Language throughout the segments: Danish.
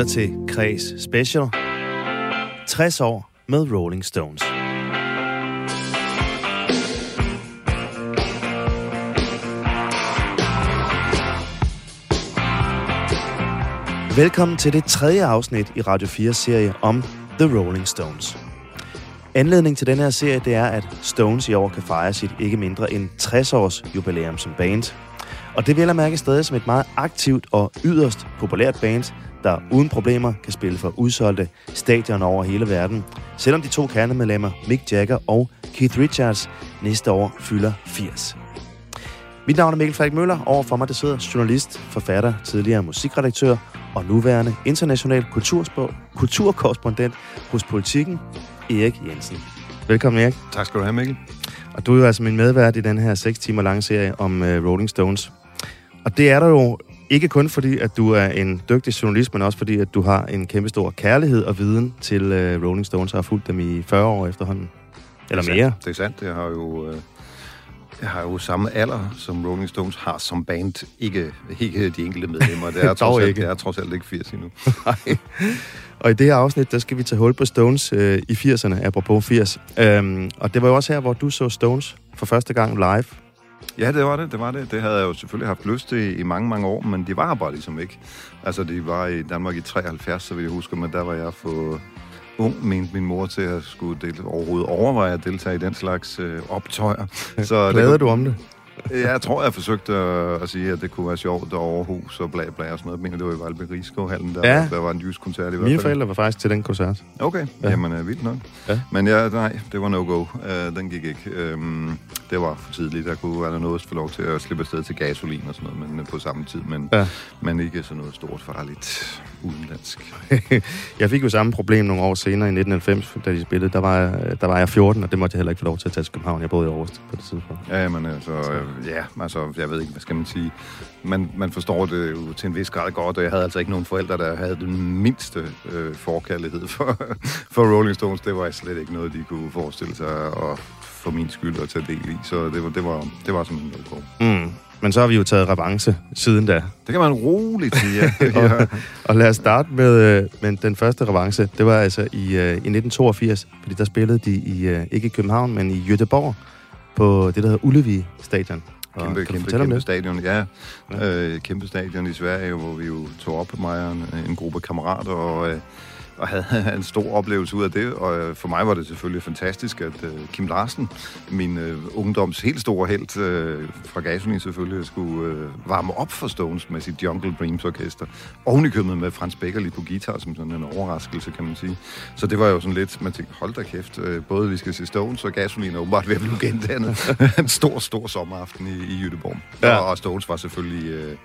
lytter til Kres Special. 60 år med Rolling Stones. Velkommen til det tredje afsnit i Radio 4 serie om The Rolling Stones. Anledning til denne her serie, det er, at Stones i år kan fejre sit ikke mindre end 60 års jubilæum som band. Og det vil jeg mærke stadig som et meget aktivt og yderst populært band, der uden problemer kan spille for udsolgte stadioner over hele verden, selvom de to kernemedlemmer Mick Jagger og Keith Richards næste år fylder 80. Mit navn er Mikkel Falk Møller. Overfor mig der sidder journalist, forfatter, tidligere musikredaktør og nuværende international kulturkorrespondent hos Politiken, Erik Jensen. Velkommen, Erik. Tak skal du have, Mikkel. Og du er jo altså min medvært i den her 6 timer lange serie om uh, Rolling Stones. Og det er der jo ikke kun fordi, at du er en dygtig journalist, men også fordi, at du har en kæmpe stor kærlighed og viden til uh, Rolling Stones og har fulgt dem i 40 år efterhånden. Eller det er mere. Sandt. Det er sandt. Jeg har jo... Øh jeg har jo samme alder, som Rolling Stones har som band. Ikke, ikke de enkelte medlemmer. Det er, trods alt, det er trods alt ikke 80 endnu. Nej. Og i det her afsnit, der skal vi tage hul på Stones øh, i 80'erne, apropos 80. Øhm, og det var jo også her, hvor du så Stones for første gang live. Ja, det var det, det var det. Det havde jeg jo selvfølgelig haft lyst til i mange, mange år, men de var bare ligesom ikke. Altså, de var i Danmark i 73, så vil jeg huske, men der var jeg for ung, mente min mor til at skulle del- overhovedet overveje at deltage i den slags øh, optøjer. Så Glæder du om det? Ja, jeg tror, jeg forsøgte at, at sige, at det kunne være sjovt at overhus og bla bla og sådan noget. Mener, det var i Valby Rigskovhallen, der, Ja. der var en jysk koncert i hvert Mine fald. forældre var faktisk til den koncert. Okay, Ja. ja. jamen uh, vildt nok. Ja. Men ja, nej, det var no-go. Uh, den gik ikke. Um, det var for tidligt. Der kunne være noget få lov til at slippe afsted til gasolin og sådan noget, men uh, på samme tid. Men, Ja. men ikke sådan noget stort farligt udenlandsk. jeg fik jo samme problem nogle år senere i 1990, da de spillede. Der var, jeg- der var jeg 14, og det måtte jeg heller ikke få lov til at tage til København. Jeg boede i Aarhus på det tidspunkt. Ja, men altså, øh, ja, altså, jeg ved ikke, hvad skal man sige. Man, man forstår det jo til en vis grad godt, og jeg havde altså ikke nogen forældre, der havde den mindste øh, forkærlighed for, for Rolling Stones. Det var slet ikke noget, de kunne forestille sig at for min skyld at tage del i. Så det var, det var, det var simpelthen no Mm. Men så har vi jo taget revanche siden da. Det kan man roligt sige, ja. ja. Og lad os starte med, øh, med den første revanche. Det var altså i, øh, i 1982, fordi der spillede de i, øh, ikke i København, men i Göteborg på det, der hedder Ullevi Stadion. Og Kæmpe, kan kæmpe, kæmpe stadion, ja. Ja. Øh, kæmpe stadion i Sverige, hvor vi jo tog op mig og en, en gruppe kammerater og, øh, og havde en stor oplevelse ud af det. Og øh, for mig var det selvfølgelig fantastisk, at øh, Kim Larsen, min øh, ungdoms helt store held øh, fra Gasolin selvfølgelig, skulle øh, varme op for Stones med sit Jungle Dreams Orkester. Oven i købet med Frans Beckerli på guitar, som sådan en overraskelse, kan man sige. Så det var jo sådan lidt, man tænkte, hold da kæft, øh, både vi skal se Stones og Gasolin er åbenbart ved at blive gendannet. en stor, stor sommeraften i, i Jødeborg. Ja. Og, og Stones var selvfølgelig... Øh,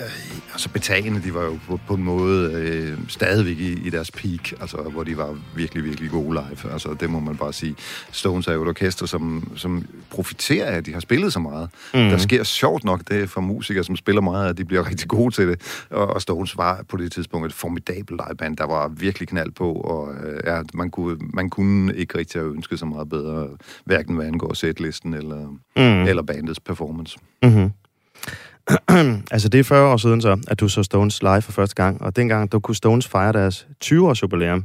øh, altså betagende, de var jo på, på en måde øh, stadigvæk i, i deres peak, altså hvor de var virkelig, virkelig gode live. Altså det må man bare sige. Stones er jo et orkester, som, som profiterer af, at de har spillet så meget. Mm. Der sker sjovt nok det for musikere, som spiller meget, at de bliver rigtig gode til det. Og, og Stones var på det tidspunkt et formidabelt liveband, der var virkelig knald på, og øh, ja, man, kunne, man kunne ikke rigtig have ønsket så meget bedre, hverken hvad angår setlisten eller, mm. eller bandets performance. Mm-hmm. altså, det er 40 år siden så, at du så Stones live for første gang, og dengang, der kunne Stones fejre deres 20-års jubilæum.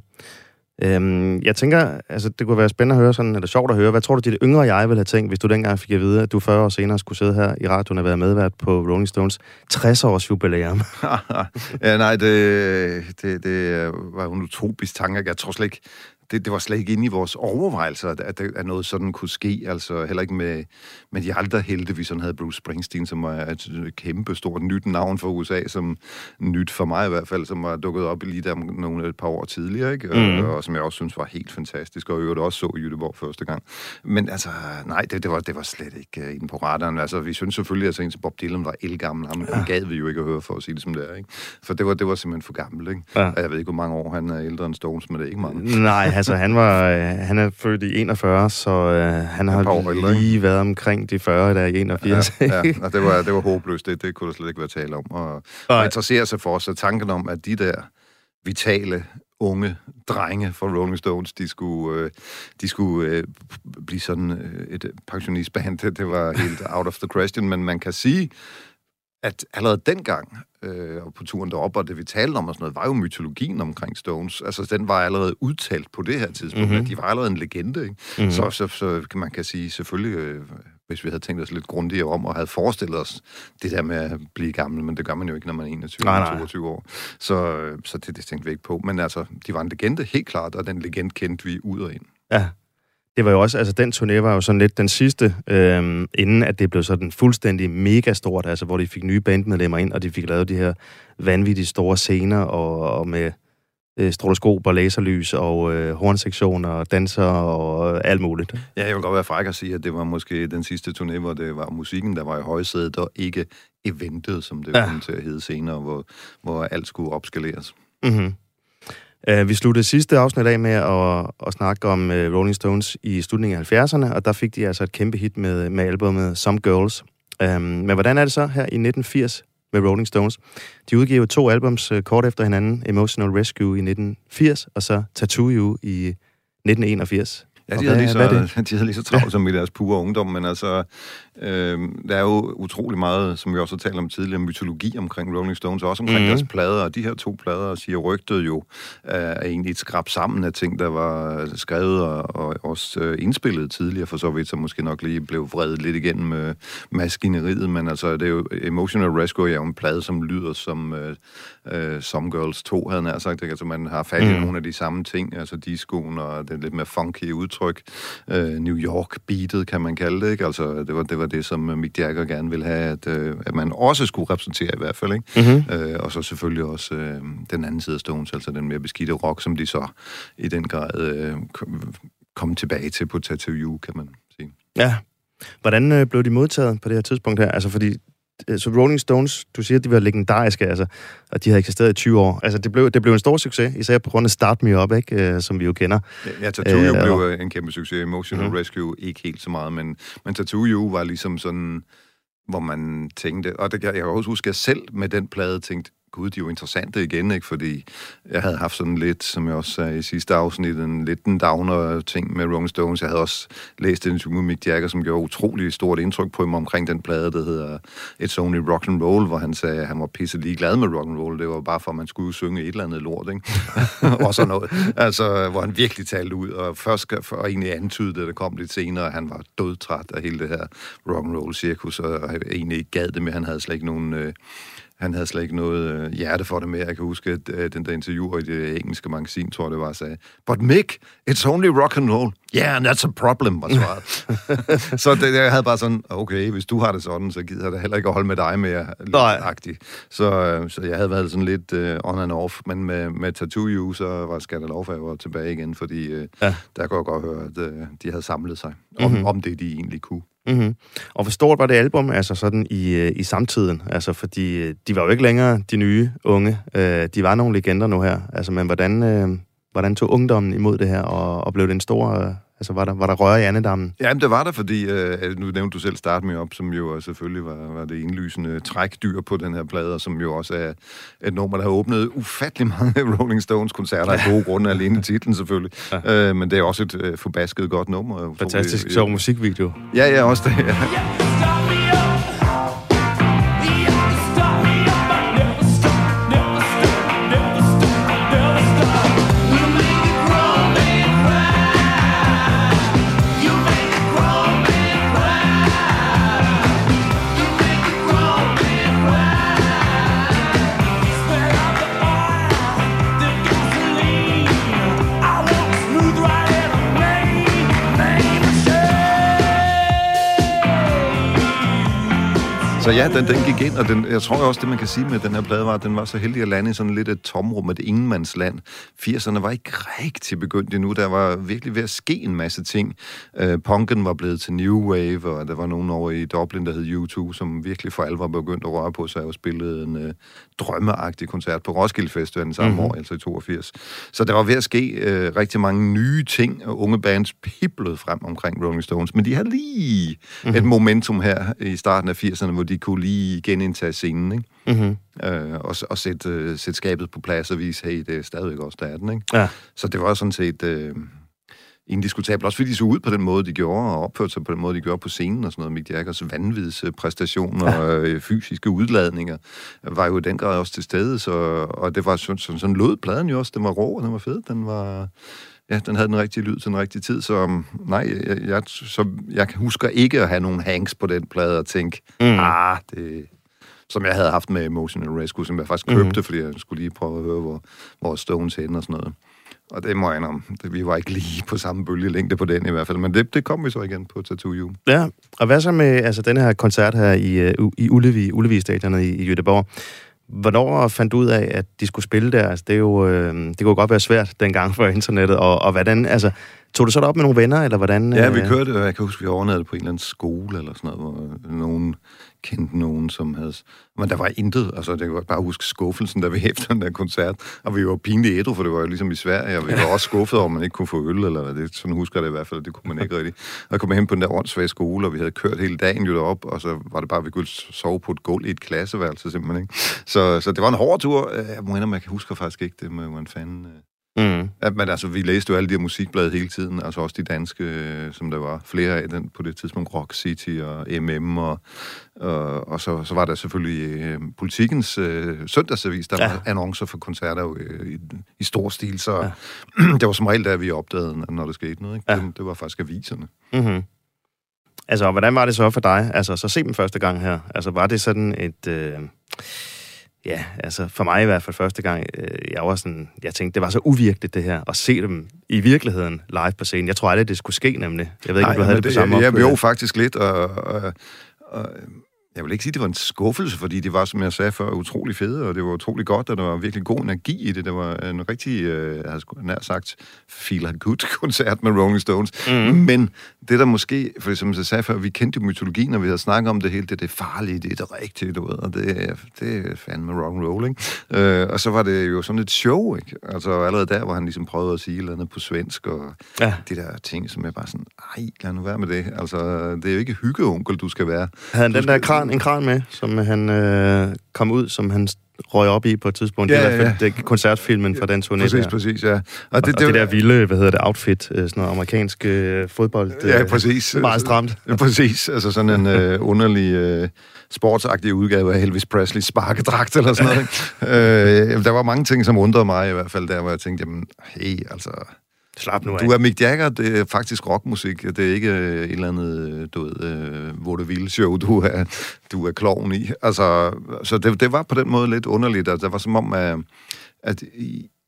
Øhm, jeg tænker, altså, det kunne være spændende at høre sådan, eller sjovt at høre. Hvad tror du, dit yngre jeg ville have tænkt, hvis du dengang fik at vide, at du 40 år senere skulle sidde her i radioen og være medvært på Rolling Stones 60-års jubilæum? ja, nej, det, det, det var en utopisk tanke. Jeg tror slet ikke, det, det var slet ikke inde i vores overvejelser, at, at, at noget sådan kunne ske. Altså heller ikke med, med de andre helte, vi sådan havde Bruce Springsteen, som var et kæmpe stort nyt navn for USA, som nyt for mig i hvert fald, som var dukket op lige der nogle et par år tidligere, ikke? Mhm. Mm. Og, og som jeg også synes var helt fantastisk, og i øvrigt også så i Jødeborg første gang. Men altså, nej, det, det, var, det var slet ikke uh, inde på radaren. Altså, vi synes selvfølgelig, at en som Bob Dylan var elgammel. Ham ja. gad vi jo ikke at høre for at sige det som det er, ikke? For det var, det var simpelthen for gammel, ikke? Ja. Og jeg ved ikke, hvor mange år han er ældre end Stones, men det er ikke mange. Nej, altså han var, øh, han er født i 41, så øh, han par år har ældre, ikke? lige været omkring de 40, der er i 81. Ja, ja. Og det var, det var håbløst. Det, det kunne der slet ikke være tale om. Og, og interessere sig for. Og tanken om, at de der vitale unge drenge fra Rolling Stones, de skulle, øh, de skulle øh, blive sådan øh, et pensionistband. Det, det var helt out of the question, men man kan sige, at allerede dengang, øh, og på turen derop, og det vi talte om og sådan noget, var jo mytologien omkring Stones. Altså, den var allerede udtalt på det her tidspunkt, mm-hmm. at de var allerede en legende, ikke? Mm-hmm. Så, så, så kan man kan sige, selvfølgelig, øh, hvis vi havde tænkt os lidt grundigere om, og havde forestillet os det der med at blive gammel, men det gør man jo ikke, når man er 21 nej, nej. 22 år. Så, så det, det tænkte vi ikke på. Men altså, de var en legende, helt klart, og den legende kendte vi ud og ind. Ja, det var jo også, altså den turné var jo sådan lidt den sidste, øhm, inden at det blev sådan fuldstændig mega stort, altså hvor de fik nye bandmedlemmer ind, og de fik lavet de her vanvittige store scener, og, og med øh, stroboskop og laserlys og øh, hornsektioner og danser og øh, alt muligt. Ja, jeg vil godt være fræk at sige, at det var måske den sidste turné, hvor det var musikken, der var i højsædet, og ikke eventet, som det ja. kom til at hedde senere, hvor, hvor alt skulle opskaleres. Mm-hmm. Uh, vi sluttede sidste afsnit af med at, at snakke om uh, Rolling Stones i slutningen af 70'erne, og der fik de altså et kæmpe hit med, med albumet Some Girls. Um, men hvordan er det så her i 1980 med Rolling Stones? De udgiver to albums uh, kort efter hinanden, Emotional Rescue i 1980, og så Tattoo You i 1981. Ja, de, havde lige så, de havde lige så travlt som i deres pure ungdom, men altså, øh, der er jo utrolig meget, som vi også har talt om tidligere, mytologi omkring Rolling Stones, og også omkring mm-hmm. deres plader, og de her to plader, siger rygtet jo, er egentlig et skrab sammen af ting, der var skrevet og, og også øh, indspillet tidligere, for så vidt, så måske nok lige blev vredet lidt igennem med maskineriet, men altså, det er jo, Emotional Rescue er jo en plade, som lyder som øh, øh, Some Girls 2, havde han sagt, ikke? altså man har fat i mm. nogle af de samme ting, altså discoen og det lidt mere funky udtryk, øh, New York-beatet, kan man kalde det, ikke? Altså, det var, det var det, som Mick Jagger gerne ville have, at, øh, at man også skulle repræsentere i hvert fald, ikke? Mm-hmm. Øh, og så selvfølgelig også øh, den anden side af Stones, altså den mere beskidte rock, som de så i den grad øh, kom tilbage til på Tattoo You, kan man sige. Ja. Hvordan øh, blev de modtaget på det her tidspunkt her? Altså, fordi Øh, så Rolling Stones, du siger, at de var legendariske, altså, og de havde eksisteret i 20 år. Altså, det blev, det blev en stor succes, især på grund af Start Me Up, ikke, øh, som vi jo kender. Ja, Tattoo You øh, blev og... en kæmpe succes. Emotional mm. Rescue ikke helt så meget, men, men Tattoo You var ligesom sådan, hvor man tænkte, og det, jeg kan også huske, at jeg selv med den plade tænkte, gud, de er jo interessante igen, ikke? Fordi jeg havde haft sådan lidt, som jeg også sagde i sidste afsnit, en lidt en downer ting med Rolling Stones. Jeg havde også læst en interview med Mick Jagger, som gjorde utrolig stort indtryk på mig omkring den plade, der hedder It's Only Rock and Roll, hvor han sagde, at han var pisse glad med rock and roll. Det var bare for, at man skulle synge et eller andet lort, ikke? og sådan noget. Altså, hvor han virkelig talte ud, og først for egentlig antydede det, der kom lidt senere, at han var dødtræt af hele det her rock and roll cirkus, og egentlig ikke gad det med, han havde slet ikke nogen... Øh, han havde slet ikke noget øh, hjerte for det mere. Jeg kan huske, at øh, den der interview i det engelske magasin, tror jeg det var, sagde, But Mick, it's only rock and roll. Yeah, and that's a problem, var svaret. så det, jeg havde bare sådan, okay, hvis du har det sådan, så gider jeg da heller ikke at holde med dig mere. Agtigt. Så, øh, så jeg havde været sådan lidt uh, on and off, men med, med Tattoo You, så var Skatter Lov, jeg var tilbage igen, fordi uh, ja. der kunne jeg godt høre, at uh, de havde samlet sig om, mm-hmm. om det, de egentlig kunne. Mm-hmm. Og hvor stort var det album, altså sådan i, øh, i samtiden? Altså, fordi øh, de var jo ikke længere de nye unge. Øh, de var nogle legender nu her. Altså, men hvordan, øh, hvordan tog ungdommen imod det her, og, og blev det en stor Altså, var der, var der røre i andedammen? Ja, det var der, fordi, øh, nu nævnte du selv Start Me Up, som jo selvfølgelig var, var det indlysende trækdyr på den her plade, og som jo også er et nummer, der har åbnet ufattelig mange Rolling Stones-koncerter af gode grunde, alene titlen selvfølgelig. Ja. Øh, men det er også et øh, forbasket godt nummer. Fantastisk sjov musikvideo. Ja, ja, også det. Ja. Så ja, den, den gik ind, og den, jeg tror også, det man kan sige med den her plade var, at den var så heldig at lande i sådan lidt et tomrum, et ingenmandsland. 80'erne var ikke rigtig begyndt endnu. Der var virkelig ved at ske en masse ting. Uh, punken var blevet til New Wave, og der var nogen over i Dublin, der hed U2, som virkelig for alvor begyndt at røre på sig og spillede en uh, drømmeagtig koncert på Roskilde Festival samme mm-hmm. år, altså i 82. Så der var ved at ske uh, rigtig mange nye ting, og unge bands piblede frem omkring Rolling Stones, men de har lige mm-hmm. et momentum her i starten af 80'erne, hvor de kunne lige genindtage scenen, ikke? Mm-hmm. Øh, og, og sætte, øh, sætte skabet på plads og vise, hey, det er stadigvæk også der er den, ikke? Ja. Så det var sådan set... Øh, indiskutabelt. Også fordi de så ud på den måde, de gjorde, og opførte sig på den måde, de gjorde på scenen og sådan noget. Mick Jaggers vanvidspræstationer ja. og øh, fysiske udladninger var jo i den grad også til stede, så, og det var sådan, sådan, sådan lød pladen jo også. Den var rå, og den var fed. Den var... Ja, den havde den rigtige lyd til den rigtige tid, så um, nej, jeg, jeg, så, jeg husker ikke at have nogen hanks på den plade og tænke, mm. ah, det, som jeg havde haft med Emotional Rescue, som jeg faktisk købte, mm. fordi jeg skulle lige prøve at høre, hvor, hvor Stones ender og sådan noget. Og det må jeg om. Vi var ikke lige på samme bølgelængde på den i hvert fald, men det, det kom vi så igen på Tattoo You. Ja, og hvad så med altså, den her koncert her i, uh, i Ullevi, Ullevi Stadionet i, i Göteborg? Hvornår fandt du ud af, at de skulle spille der? Altså, det, er jo, øh, det kunne godt være svært dengang for internettet, og, og hvordan, altså, tog du så op med nogle venner, eller hvordan? Ja, vi øh? kørte, jeg kan huske, vi overnattede på en eller anden skole, eller sådan noget, hvor nogen kendte nogen, som havde... Men der var intet. Altså, det var bare huske skuffelsen, der vi efter den der koncert. Og vi var pinligt ædru, for det var jo ligesom i Sverige, og vi var også skuffet over, at man ikke kunne få øl, eller hvad det. Sådan husker jeg det i hvert fald, det kunne man ikke rigtig. Og kom hen på den der åndssvage skole, og vi havde kørt hele dagen jo derop, og så var det bare, at vi kunne sove på et gulv i et klasseværelse, simpelthen. Ikke? Så, så det var en hård tur. Øh, jeg må indrømme, jeg husker faktisk ikke det med, hvordan fanden... Øh, Mm. Ja, men altså, vi læste jo alle de her musikblade hele tiden, altså også de danske, øh, som der var flere af den på det tidspunkt, Rock City og MM, og, og, og så, så var der selvfølgelig øh, politikens øh, søndagsavis, der ja. var annoncer for koncerter jo, øh, i, i stor stil, så ja. det var som regel der, vi opdagede, når der skete noget. Ikke? Ja. Det, det var faktisk aviserne. Mm-hmm. Altså, hvordan var det så for dig? Altså, så se dem første gang her. Altså, var det sådan et... Øh ja, altså for mig i hvert fald første gang, øh, jeg var sådan, jeg tænkte, det var så uvirkeligt det her, at se dem i virkeligheden live på scenen. Jeg tror aldrig, det skulle ske nemlig. Jeg ved ikke, Nej, om du havde det, det på samme måde. Ja, jo, faktisk lidt, og, og, og jeg vil ikke sige, at det var en skuffelse, fordi det var, som jeg sagde før, utrolig fede, og det var utrolig godt, og der var virkelig god energi i det. Det var en rigtig, øh, jeg har nær sagt, feel good koncert med Rolling Stones. Mm. Men det der måske, for som jeg sagde før, vi kendte jo mytologien, og vi havde snakket om det hele, det, det er farlige, det er det rigtige, du ved, og det, det er fandme rock and roll, ikke? Øh, og så var det jo sådan et show, ikke? Altså allerede der, hvor han ligesom prøvede at sige noget på svensk, og ja. de der ting, som jeg bare sådan, ej, lad nu være med det. Altså, det er jo ikke hyggeonkel, du skal være. Havde han den der kran kran, en kran med, som han øh, kom ud, som han røg op i på et tidspunkt. Ja, det er i hvert fald ja. koncertfilmen fra den turné Præcis, der. præcis, ja. Og, og, det, og det, det der vilde, hvad hedder det, outfit, øh, sådan noget amerikansk øh, fodbold. Ja, øh, præcis. Meget stramt. Ja, præcis. Altså sådan en øh, underlig øh, sportsagtig udgave af Elvis Presley sparkedragt eller sådan noget. øh, der var mange ting, som undrede mig i hvert fald der, hvor jeg tænkte, jamen, hey, altså Slap nu af. Du er Mick Jagger, det er faktisk rockmusik. Det er ikke øh, et eller andet, øh, du ved, øh, hvor det vilde show, du er, du er kloven i. Altså, så det, det var på den måde lidt underligt. Altså, det var som om, at, at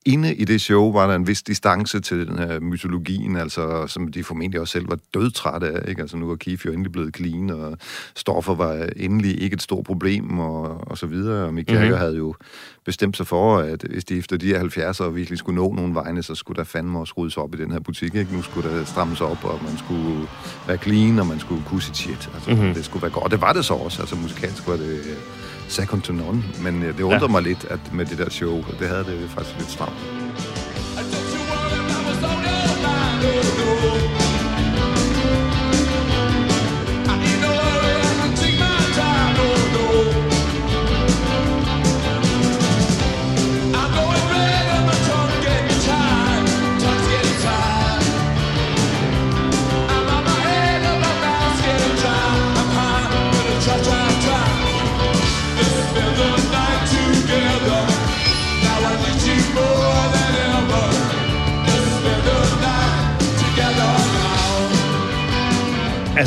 inde i det show var der en vis distance til den her mytologien, altså, som de formentlig også selv var dødtrætte af. Ikke? Altså, nu var Keith jo endelig blevet clean, og stoffer var endelig ikke et stort problem, og, og så videre. Og Mick Jagger mm-hmm. havde jo bestemt sig for, at hvis de efter de 70'ere virkelig skulle nå nogle vegne, så skulle der fandme også ryddes op i den her butik. Ikke? Nu skulle der strammes op, og man skulle være clean, og man skulle kunne sit shit. Altså, mm-hmm. Det skulle være godt. Og det var det så også. Altså, musikalsk var det second to none. Men det undrer ja. mig lidt, at med det der show, det havde det faktisk lidt stramt.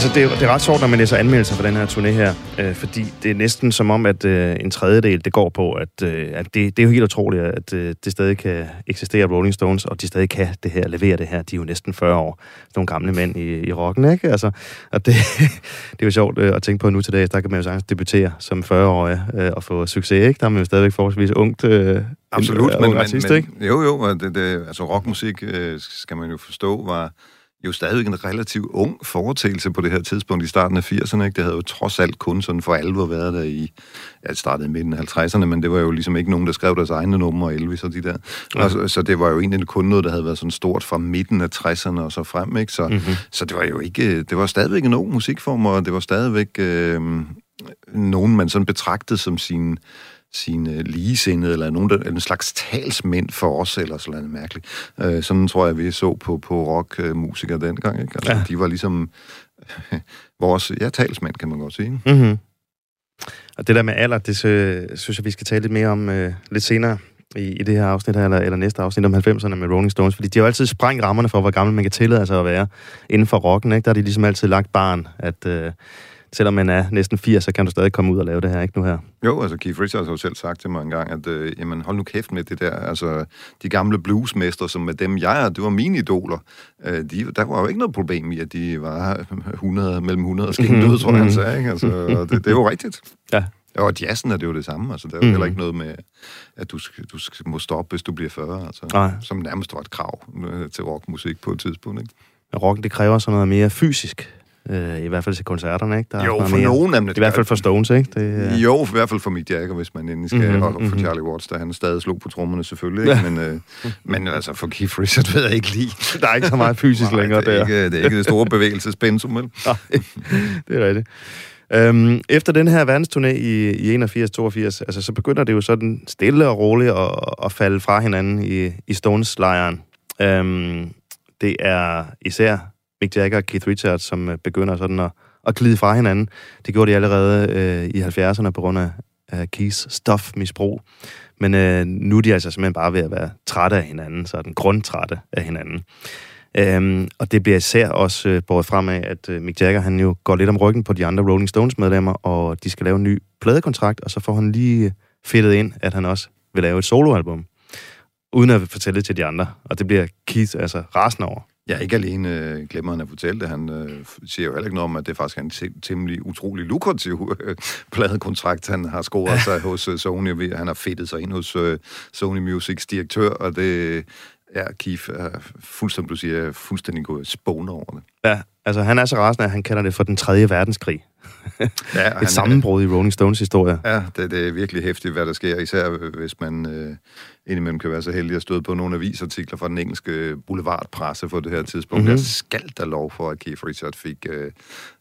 Altså, det er, det er ret sjovt, når man læser anmeldelser for den her turné her, øh, fordi det er næsten som om, at øh, en tredjedel, det går på, at, øh, at det, det er jo helt utroligt, at øh, det stadig kan eksistere Rolling Stones, og de stadig kan det her, levere det her. De er jo næsten 40 år, nogle gamle mænd i, i rocken, ikke? Altså, og det, det er jo sjovt øh, at tænke på nu til dag, der kan man jo sagtens debutere som 40-årig øh, og få succes, ikke? Der er man jo stadigvæk forholdsvis ungt. Øh, Absolut, men, artist, men, ikke? jo jo, det, det, altså rockmusik, øh, skal man jo forstå, var jo stadig en relativt ung foretagelse på det her tidspunkt i starten af 80'erne. Ikke? Det havde jo trods alt kun sådan for alvor været der i, ja, det startede i midten af 50'erne, men det var jo ligesom ikke nogen, der skrev deres egne numre, Elvis og de der. Ja. Og, så, så det var jo egentlig kun noget, der havde været sådan stort fra midten af 60'erne og så frem, ikke? Så, mm-hmm. så det var jo ikke, det var stadigvæk en ung musikform, og det var stadigvæk øh, nogen, man sådan betragtede som sin sine ligesindede, eller nogen, der, en slags talsmænd for os, eller sådan noget mærkeligt. Øh, sådan tror jeg, vi så på, på rockmusikere dengang. Ikke? Altså, ja. De var ligesom vores ja, talsmænd, kan man godt sige. Mm-hmm. Og det der med alder, det synes jeg, vi skal tale lidt mere om øh, lidt senere i, i det her afsnit her, eller, eller næste afsnit om 90'erne med Rolling Stones, fordi de har jo altid sprængt rammerne for, hvor gammel man kan tillade sig at være inden for rocken, ikke? Der har de ligesom altid lagt barn, at øh, selvom man er næsten 80, så kan du stadig komme ud og lave det her, ikke nu her? Jo, altså Keith Richards har jo selv sagt til mig en gang, at øh, jamen, hold nu kæft med det der, altså de gamle bluesmestre, som med dem jeg er, det var mine idoler, øh, de, der var jo ikke noget problem i, at de var 100, mellem 100 og skændt ud, tror jeg, han mhm. sagde, ikke? Altså, det, det er jo rigtigt. Ja. Og jazzen er det jo det samme. Altså, der er jo mm. heller ikke noget med, at du, du skal, må stoppe, hvis du bliver 40. Altså, Nej. Som nærmest var et krav øh, til rockmusik på et tidspunkt. Ikke? Rocken, det kræver sådan noget mere fysisk. Øh, I hvert fald til koncerterne, ikke? Der jo, for mere, nogen af dem. I hvert fald for Stones, ikke? Det, øh... Jo, for i hvert fald for Mick Jagger, hvis man endelig skal. Mm-hmm, og for mm-hmm. Charlie Watts, der han stadig slog på trommerne selvfølgelig. Ikke? Men, øh, men altså, for Keith Richards ved jeg ikke lige. Der er ikke så meget fysisk længere det er der. Ikke, det er ikke det store bevægelsespensum, vel? Nej, det er rigtigt. Øhm, efter den her verdensturné i, i 81-82, altså, så begynder det jo sådan stille og roligt at, at falde fra hinanden i, i Stones-lejren. Øhm, det er især Mick Jagger og Keith Richards, som øh, begynder sådan at, at glide fra hinanden. Det gjorde de allerede øh, i 70'erne på grund af, af Keiths stofmisbrug. Men øh, nu er de altså simpelthen bare ved at være trætte af hinanden, sådan grundtrætte af hinanden. Øhm, og det bliver især også øh, båret frem af, at øh, Mick Jagger han jo går lidt om ryggen på de andre Rolling Stones-medlemmer, og de skal lave en ny pladekontrakt, og så får han lige øh, fedtet ind, at han også vil lave et soloalbum, uden at fortælle det til de andre. Og det bliver Keith altså rasende over. Ja, ikke alene øh, glemmer han at fortælle det. Han øh, siger jo heller ikke noget om, at det faktisk er en temmelig utrolig lukrativ øh, pladekontrakt, han har scoret sig hos øh, Sony. Han har fedtet sig ind hos øh, Sony Musics direktør, og det Ja, Keith er fuldstændig, du siger, fuldstændig gået spåne over det. Ja, altså han er så rasende, at han kalder det for den tredje verdenskrig. Ja, Et sammenbrud i Rolling Stones historie. Ja, det, det er virkelig hæftigt, hvad der sker, især hvis man øh, indimellem kan være så heldig at støde på nogle avisartikler fra den engelske boulevardpresse på det her tidspunkt. Mm-hmm. Der skal der lov for, at Keith Richards fik øh,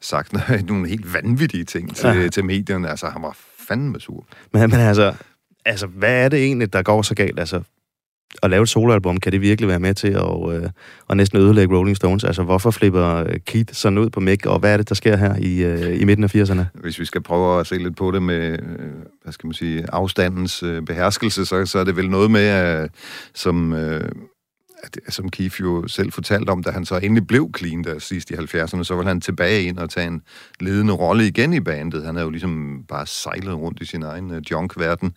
sagt nogle helt vanvittige ting til, ja. til medierne. Altså, han var fandme sur. Men, men altså, altså, hvad er det egentlig, der går så galt? Altså, at lave et soloalbum, kan det virkelig være med til at, øh, at næsten ødelægge Rolling Stones? Altså, hvorfor flipper øh, Keith sådan ud på Mick, og hvad er det, der sker her i, øh, i midten af 80'erne? Hvis vi skal prøve at se lidt på det med, øh, hvad skal man sige, afstandens øh, beherskelse, så, så er det vel noget med, øh, som... Øh, som Keith jo selv fortalte om, da han så endelig blev clean der sidst i 70'erne, så var han tilbage ind og tage en ledende rolle igen i bandet. Han havde jo ligesom bare sejlet rundt i sin egen uh, junk-verden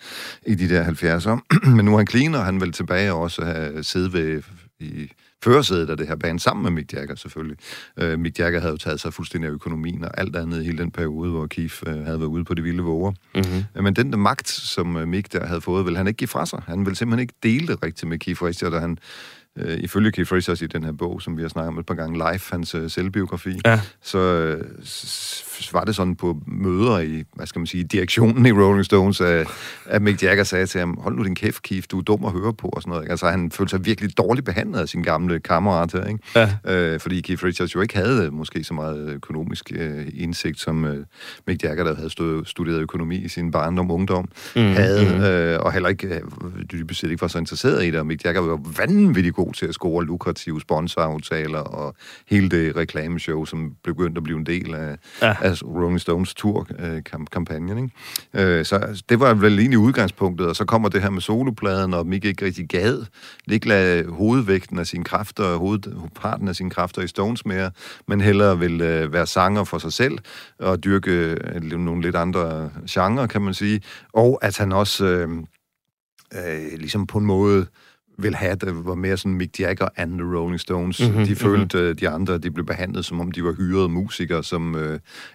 i de der 70'er. Men nu er han clean, og han vil tilbage og også have siddet ved i førersædet af det her band, sammen med Mick Jagger selvfølgelig. Uh, Mick Jagger havde jo taget sig fuldstændig af økonomien og alt andet i hele den periode, hvor Keith uh, havde været ude på de vilde våger. Mm-hmm. Uh, men den der magt, som uh, Mick der havde fået, vil han ikke give fra sig. Han vil simpelthen ikke dele det rigtigt med Keith Richards, og han øh, ifølge Keith Richards i den her bog, som vi har snakket om et par gange live, hans øh, selvbiografi, ja. så øh, var det sådan på møder i, hvad skal man sige, direktionen i Rolling Stones, at, at Mick Jagger sagde til ham, hold nu din kæft, Keith, du er dum at høre på, og sådan noget. Ikke? Altså, han følte sig virkelig dårligt behandlet af sin gamle kammerat her, ikke? Ja. Øh, fordi Keith Richards jo ikke havde måske så meget økonomisk øh, indsigt, som øh, Mick Jagger, der havde stået, studeret økonomi i sin barndom og ungdom, mm, havde, mm. Øh, og heller ikke, øh, dybest set ikke var så interesseret i det, og Mick Jagger var vanvittigt god til at score lukrative sponsoraftaler, og hele det reklameshow, som begyndte at blive en del af, ja af Rolling Stones tour-kampagnen. Øh, ikke? Øh, så det var vel egentlig udgangspunktet, og så kommer det her med solopladen, og Mick ikke rigtig gad, ikke lade hovedvægten af sine kræfter, hovedparten af sine kræfter i Stones mere, men hellere vil øh, være sanger for sig selv, og dyrke øh, nogle lidt andre genrer, kan man sige, og at han også øh, øh, ligesom på en måde øh, vil have, det var mere sådan Mick Jagger and the Rolling Stones. Mm-hmm, de følte, mm-hmm. de andre, de blev behandlet, som om de var hyrede musikere, som uh,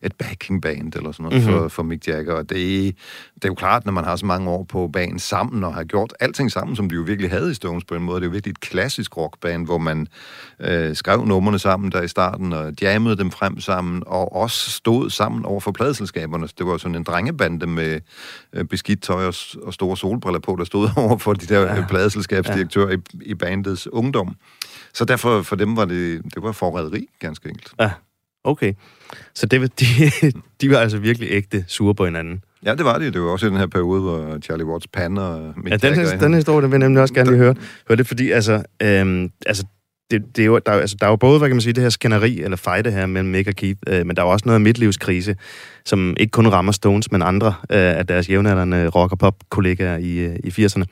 et backing band eller sådan noget mm-hmm. for, for Mick Jagger. Og det, det er jo klart, når man har så mange år på banen sammen, og har gjort alting sammen, som de jo virkelig havde i Stones på en måde. Det er jo virkelig et klassisk rockband, hvor man uh, skrev numrene sammen der i starten, og jammede dem frem sammen, og også stod sammen over for pladselskaberne. Det var sådan en drengebande med uh, beskidt tøj og, og store solbriller på, der stod over for de der ja. pladselskabsdirektører. Ja direktør i, i bandets ungdom. Så derfor for dem var det, det var forræderi, ganske enkelt. Ja, okay. Så det, de, de var altså virkelig ægte sure på hinanden. Ja, det var det. Det var også i den her periode, hvor Charlie Watts pander og Mick Ja, den, den, den historie, den vil jeg nemlig også gerne lige høre. Hør det, fordi altså, øhm, altså det, det er jo, der, altså, der er jo både, hvad kan man sige, det her skænderi, eller fejde her mellem Mick og Keith, øh, men der er jo også noget midtlivskrise, som ikke kun rammer Stones, men andre øh, af deres jævnaldrende rock- og pop-kollegaer i, øh, i 80'erne.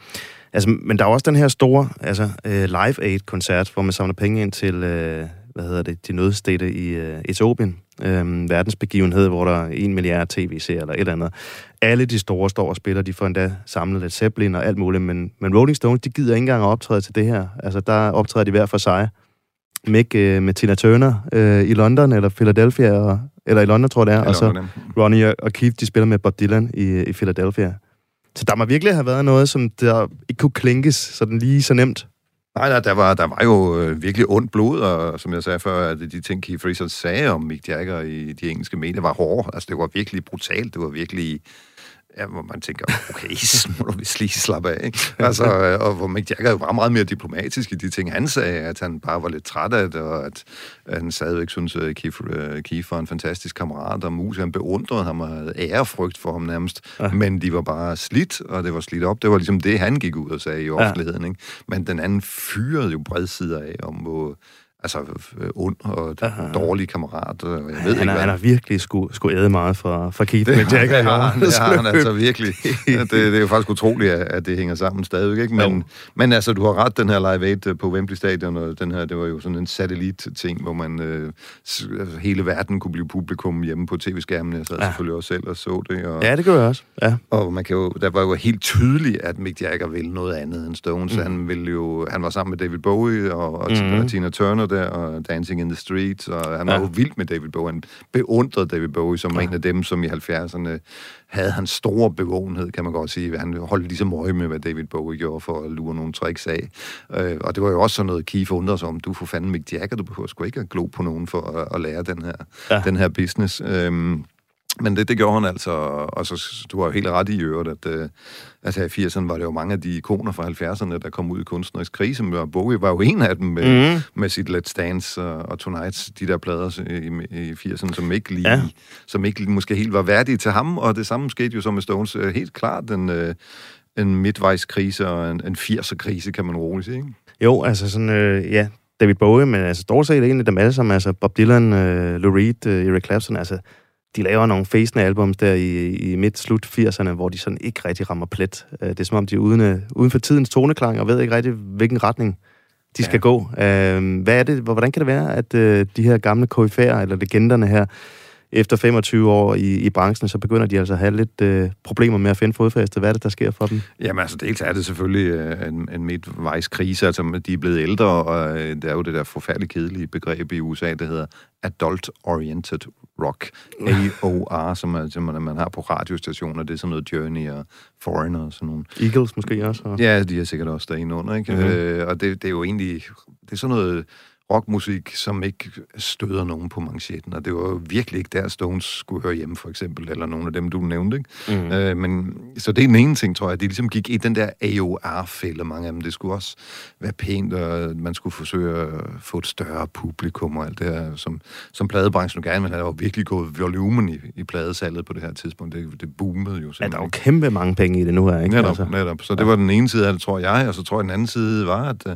Altså, men der er også den her store altså, øh, Live Aid-koncert, hvor man samler penge ind til, øh, hvad hedder det, de nødstede i øh, Etiopien, øh, verdensbegivenhed, hvor der er en milliard tv-serier eller et eller andet. Alle de store står og spiller, de får endda samlet lidt Zeppelin og alt muligt, men, men Rolling Stones, de gider ikke engang at optræde til det her. Altså, der optræder de hver for sig. Mick øh, med Tina Turner øh, i London, eller Philadelphia, og, eller i London, tror jeg det er, og så Ronnie og Keith, de spiller med Bob Dylan i, i Philadelphia. Så der må virkelig have været noget, som der ikke kunne klinkes sådan lige så nemt. Nej, nej, der var, der var jo øh, virkelig ondt blod, og som jeg sagde før, at de ting, Keith Richards sagde om Mick Jagger i de engelske medier, var hårde. Altså, det var virkelig brutalt. Det var virkelig ja, hvor man tænker, okay, så må du vist lige slappe af. Ikke? Altså, øh, og hvor Mick Jagger var meget mere diplomatisk i de ting, han sagde, at han bare var lidt træt af det, og at, at han stadigvæk synes, at Keith, uh, Keith var en fantastisk kammerat, og mus, han beundrede ham og havde ærefrygt for ham nærmest, ja. men de var bare slidt, og det var slidt op. Det var ligesom det, han gik ud og sagde i offentligheden. Ja. Ikke? Men den anden fyrede jo bredsider af, om hvor altså øh, ond og Aha. dårlig kammerat. Og jeg ved han, ikke, hvad. han har virkelig skulle, skulle æde meget fra, fra Keith det, Jagger. Det har han, det har han altså virkelig. Det, det er jo faktisk utroligt, at det hænger sammen stadigvæk. Ikke? Men, men altså, du har ret, den her Live Aid øh, på Wembley Stadion, og den her, det var jo sådan en satellit-ting, hvor man øh, altså, hele verden kunne blive publikum hjemme på tv-skærmen. Jeg sad ja. selvfølgelig også selv og så det. Og, ja, det gør jeg også. Ja. Og man kan jo, der var jo helt tydeligt, at Mick Jagger ville noget andet end Stones. Mm. Han, ville jo, han var sammen med David Bowie og, og mm. Tina Turner der, og Dancing in the Streets, og han var ja. jo vild med David Bowie. Han beundrede David Bowie som ja. en af dem, som i 70'erne havde hans store bevågenhed, kan man godt sige. Han holdt ligesom øje med, hvad David Bowie gjorde for at lure nogle tricks af. Øh, og det var jo også sådan noget, Keith undrede sig om. Du får fandme Mick Jagger, du behøver sgu ikke at glo på nogen for at, at lære den her, ja. den her business. Øhm, men det, det gjorde han altså, og så du har helt ret i øvrigt, at øh, altså i 80'erne var det jo mange af de ikoner fra 70'erne, der kom ud i kunstnerisk krise, og Bowie var jo en af dem med, mm. med sit Let's Dance og, og Tonight, de der plader i, i 80'erne, som ikke lige, ja. som ikke måske helt var værdige til ham, og det samme skete jo så med Stones. Øh, helt klart en, øh, en midtvejskrise og en, en 80'er-krise, kan man roligt sige, ikke? Jo, altså sådan, øh, ja, David Bowie, men altså stort set en af dem alle sammen, altså Bob Dylan, øh, Lou Reed, øh, Eric Clapton, altså de laver nogle fæsende albums der i, i midt-slut 80'erne, hvor de sådan ikke rigtig rammer plet. Øh, det er som om, de er uden, øh, uden for tidens toneklang, og ved ikke rigtig, hvilken retning de skal ja. gå. Øh, hvad er det, hvordan kan det være, at de her gamle KF'er, eller legenderne her, efter 25 år i, i branchen, så begynder de altså at have lidt øh, problemer med at finde fodfæste. Hvad er det, der sker for dem? Jamen altså, dels er det selvfølgelig øh, en, en midtvejskrise. Altså, de er blevet ældre, og øh, der er jo det der forfærdeligt kedelige begreb i USA, der hedder Adult-Oriented Rock. AOR, som, er, som man har på radiostationer. Det er sådan noget Journey og Foreigner og sådan nogle. Eagles måske også? Og... Ja, de er sikkert også derinde under, ikke? Mm-hmm. Øh, og det, det er jo egentlig... Det er sådan noget rockmusik, som ikke støder nogen på manchetten, og det var jo virkelig ikke der, Stones skulle høre hjemme, for eksempel, eller nogle af dem, du nævnte, ikke? Mm. Øh, men, så det er den ene ting, tror jeg, de ligesom gik i den der AOR-fælde, mange af dem. Det skulle også være pænt, og man skulle forsøge at få et større publikum og alt det her, som, som pladebranchen gerne ville have. Der var virkelig gået volumen i, i pladesalget på det her tidspunkt. Det, det boomede jo simpelthen. Ja, der er jo kæmpe mange penge i det nu her, ikke? Netop, altså. netop. Så det var den ene side af det, tror jeg, og så tror jeg, den anden side var, at uh,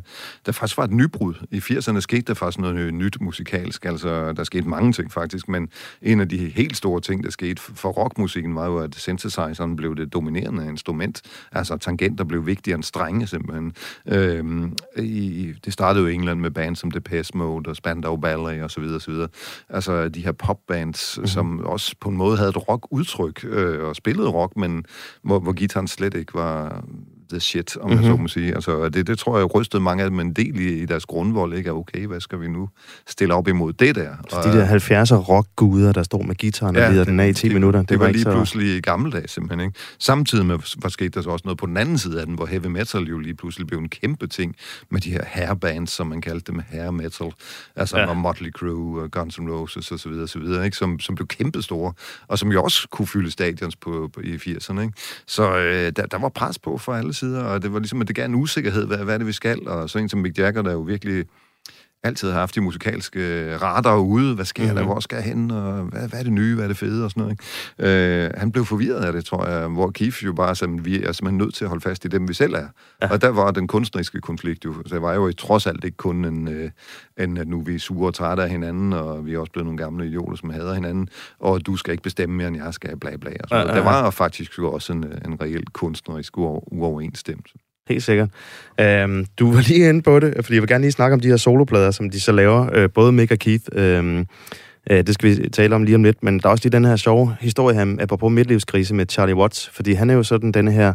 der faktisk var et nybrud. I 80'erne skete skete der faktisk noget nyt musikalsk. Altså, der skete mange ting faktisk, men en af de helt store ting, der skete for rockmusikken, var jo, at synthesizeren blev det dominerende instrument. Altså, tangenter blev vigtigere end strenge, simpelthen. Øhm, i, det startede jo i England med bands som Depeche Mode og Spandau Ballet og så videre, og så videre. Altså, de her popbands, mm-hmm. som også på en måde havde et rock-udtryk øh, og spillede rock, men hvor, hvor gitaren slet ikke var the shit, om mm-hmm. så mhm. må sige. Altså, det, det tror jeg rystede mange af dem en del i, i deres grundvold, ikke? Okay, hvad skal vi nu stille op imod det der? Så og, de der 70'er rockguder, der står med gitaren ja, og lider den af i 10 det, minutter. Det, det var, var lige så... pludselig dage, simpelthen. Ikke? Samtidig med, var sket der så også noget på den anden side af den, hvor heavy metal jo lige pludselig blev en kæmpe ting med de her hairbands, som man kaldte dem, hair metal. Altså ja. Motley Crue, Guns N' Roses og så videre, så videre ikke? Som, som blev kæmpe store, og som jo også kunne fylde stadions på, på i 80'erne. Ikke? Så øh, der, der var pres på fra alle sider, og det var ligesom, at det gav en usikkerhed, hvad, hvad er det, vi skal? Og så en som Mick Jagger, der jo virkelig altid haft de musikalske radar ude. Hvad sker mm-hmm. der? Mhm. Hvor skal jeg hen? Og hvad, hvad er det nye? Hvad er det fede? Og sådan noget. Ikke? Øh, han blev forvirret af det, tror jeg. Hvor Keith jo bare sagde, vi er simpelthen nødt til at holde fast i dem, vi selv er. Ja. Og der var den kunstneriske konflikt jo. Så det var jo i trods alt ikke kun en, øh, en at nu er vi sure og trætte af hinanden, og vi er også blevet nogle gamle idioter, som hader hinanden, og du skal ikke bestemme mere, end jeg skal, bla bla. Og sådan ja, ja, ja. Der var faktisk jo også en, en reel kunstnerisk uoverensstemmelse. Helt sikkert. Øhm, du var lige inde på det, fordi jeg vil gerne lige snakke om de her soloplader, som de så laver, øh, både Mick og Keith. Øhm, øh, det skal vi tale om lige om lidt, men der er også lige den her sjove historie her, apropos midtlivskrise med Charlie Watts, fordi han er jo sådan denne her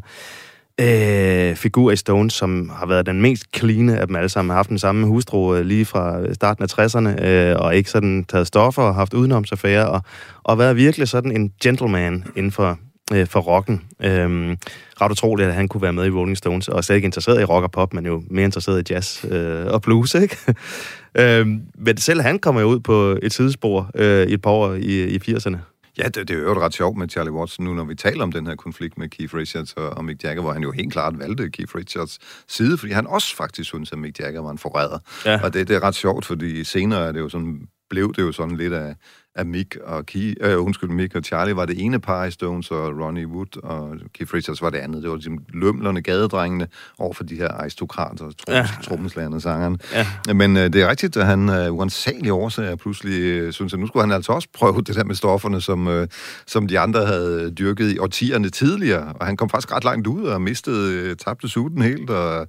øh, figur i Stones, som har været den mest clean af dem alle sammen, har haft den samme hustru øh, lige fra starten af 60'erne, øh, og ikke sådan taget stoffer og haft udenomsaffære, og, og været virkelig sådan en gentleman inden for, øh, for rocken. Øhm, ret utroligt, at han kunne være med i Rolling Stones, og slet ikke interesseret i rock og pop, men jo mere interesseret i jazz øh, og blues, ikke? øhm, men selv han kommer jo ud på et sidespor øh, i et par år i, i 80'erne. Ja, det, det er jo ret sjovt med Charlie Watson nu, når vi taler om den her konflikt med Keith Richards og, og Mick Jagger, hvor han jo helt klart valgte Keith Richards side, fordi han også faktisk synes, at Mick Jagger var en forræder. Ja. Og det, det er ret sjovt, fordi senere er det jo sådan, blev det jo sådan lidt af, af Mick og Key, øh, undskyld, Mick og Charlie var det ene par i Stones, og Ronnie Wood og Keith Richards var det andet. Det var ligesom lømlerne, gadedrengene over for de her aristokrater, ja. trommeslagerne, sangerne. Ja. Men øh, det er rigtigt, at han øh, uansagelige årsager pludselig øh, synes, at nu skulle han altså også prøve det der med stofferne, som, øh, som de andre havde dyrket i årtierne tidligere. Og han kom faktisk ret langt ud og mistede, øh, tabte suten helt, og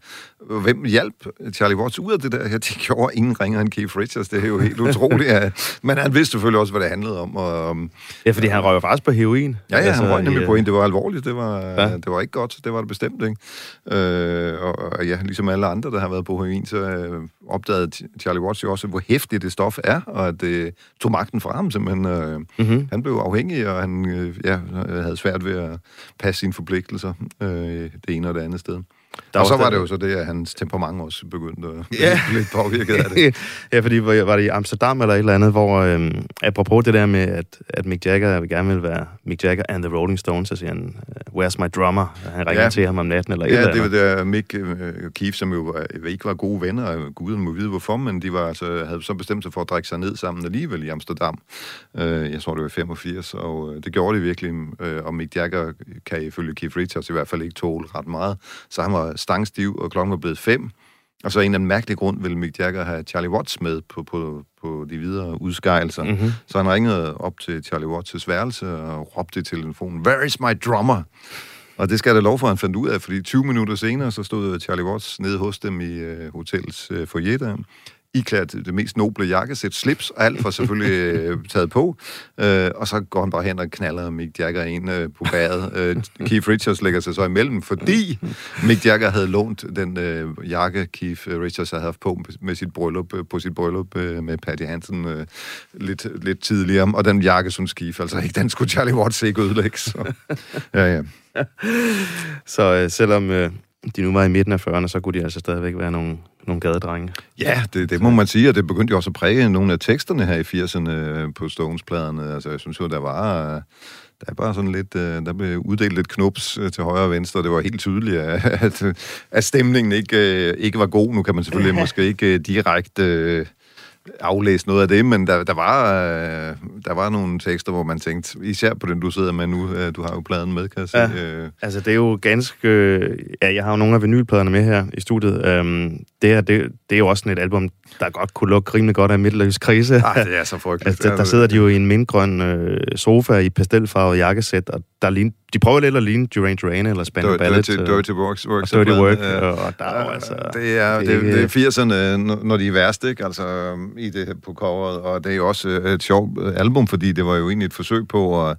hvem hjalp Charlie Watts ud af det der? Ja, de gjorde ingen ringer end Keith Richards. Det er jo helt utroligt. Ja. Men han vidste selvfølgelig også, hvad det handlede om. Og, um, ja, fordi han røg jo faktisk på heroin. Ja, ja, altså, han røg nemlig på en. Det var alvorligt. Det var, ja. det var ikke godt. Det var det bestemt, ikke? Øh, og, og ja, ligesom alle andre, der har været på heroin, så øh, opdagede Charlie Watts jo også, hvor hæftigt det stof er, og at det tog magten fra ham simpelthen. Øh, mm-hmm. Han blev afhængig, og han øh, ja, havde svært ved at passe sine forpligtelser øh, det ene og det andet sted. Der og så var det jo så det, at hans temperament også begyndte at ja. blive påvirket af det. ja, fordi var det i Amsterdam eller et eller andet, hvor øhm, apropos det der med, at, at Mick Jagger gerne vil være Mick Jagger and the Rolling Stones, så siger han, where's my drummer? Han ringer ja. til ham om natten eller et ja, eller andet. Ja, det var der Mick og uh, Keith, som jo var, ikke var gode venner, og guden må vide hvorfor, men de var, altså, havde så bestemt sig for at drikke sig ned sammen alligevel i Amsterdam. Uh, jeg tror, det var 85, og uh, det gjorde de virkelig. Uh, og Mick Jagger kan ifølge Keith Richards i hvert fald ikke tåle ret meget, så han var stangstiv, og klokken var blevet fem. Og så en af den mærkelige grund ville Mick Jagger have Charlie Watts med på, på, på de videre udskejelser. Mm-hmm. Så han ringede op til Charlie Watts' værelse og råbte i telefonen, Where is my drummer? Og det skal der lov for, han fandt ud af, fordi 20 minutter senere, så stod Charlie Watts nede hos dem i uh, hotellets uh, foyer der, iklædt det mest noble jakkesæt, slips og alt for selvfølgelig øh, taget på. Øh, og så går han bare hen og knaller Mick Jagger ind øh, på badet. Øh, Keith Richards lægger sig så imellem, fordi Mick Jagger havde lånt den øh, jakke, Keith Richards havde haft på med sit bryllup, øh, på sit bryllup øh, med Patty Hansen øh, lidt, lidt tidligere. Og den jakke, som Keith, altså ikke, den skulle Charlie Watts ikke ødelægge. Så. Ja, ja. så øh, selvom... Øh de nu var i midten af 40'erne, så kunne de altså stadigvæk være nogle, nogle gadedrenge. Ja, det, det må man sige, og det begyndte jo også at præge nogle af teksterne her i 80'erne på Stones-pladerne. Altså, jeg synes jo, der var... Der er bare sådan lidt, der blev uddelt lidt knups til højre og venstre. Det var helt tydeligt, at, at stemningen ikke, ikke var god. Nu kan man selvfølgelig måske ikke direkte aflæse noget af det, men der, der, var, øh, der var nogle tekster, hvor man tænkte, især på den, du sidder med nu, øh, du har jo pladen med, kan jeg sige. Ja, øh. altså det er jo ganske... Ja, jeg har jo nogle af vinylpladerne med her i studiet. Øhm, det, her, det, det er jo også sådan et album, der godt kunne lukke rimelig godt af midtløbskrise. Ah, det er så frygteligt. altså, der, der sidder de jo i en mindgrøn øh, sofa i pastelfarvet jakkesæt, og der ligner, de prøver lidt at ligne Duran Duran eller Spandau Ballet. Dirty, dirty Works. works og Dirty Work, ja. og der er jo altså... Det er, det, det, det er 80'erne, når de er værst, ikke? Altså, i det på coveret, og det er jo også et sjovt album, fordi det var jo egentlig et forsøg på, at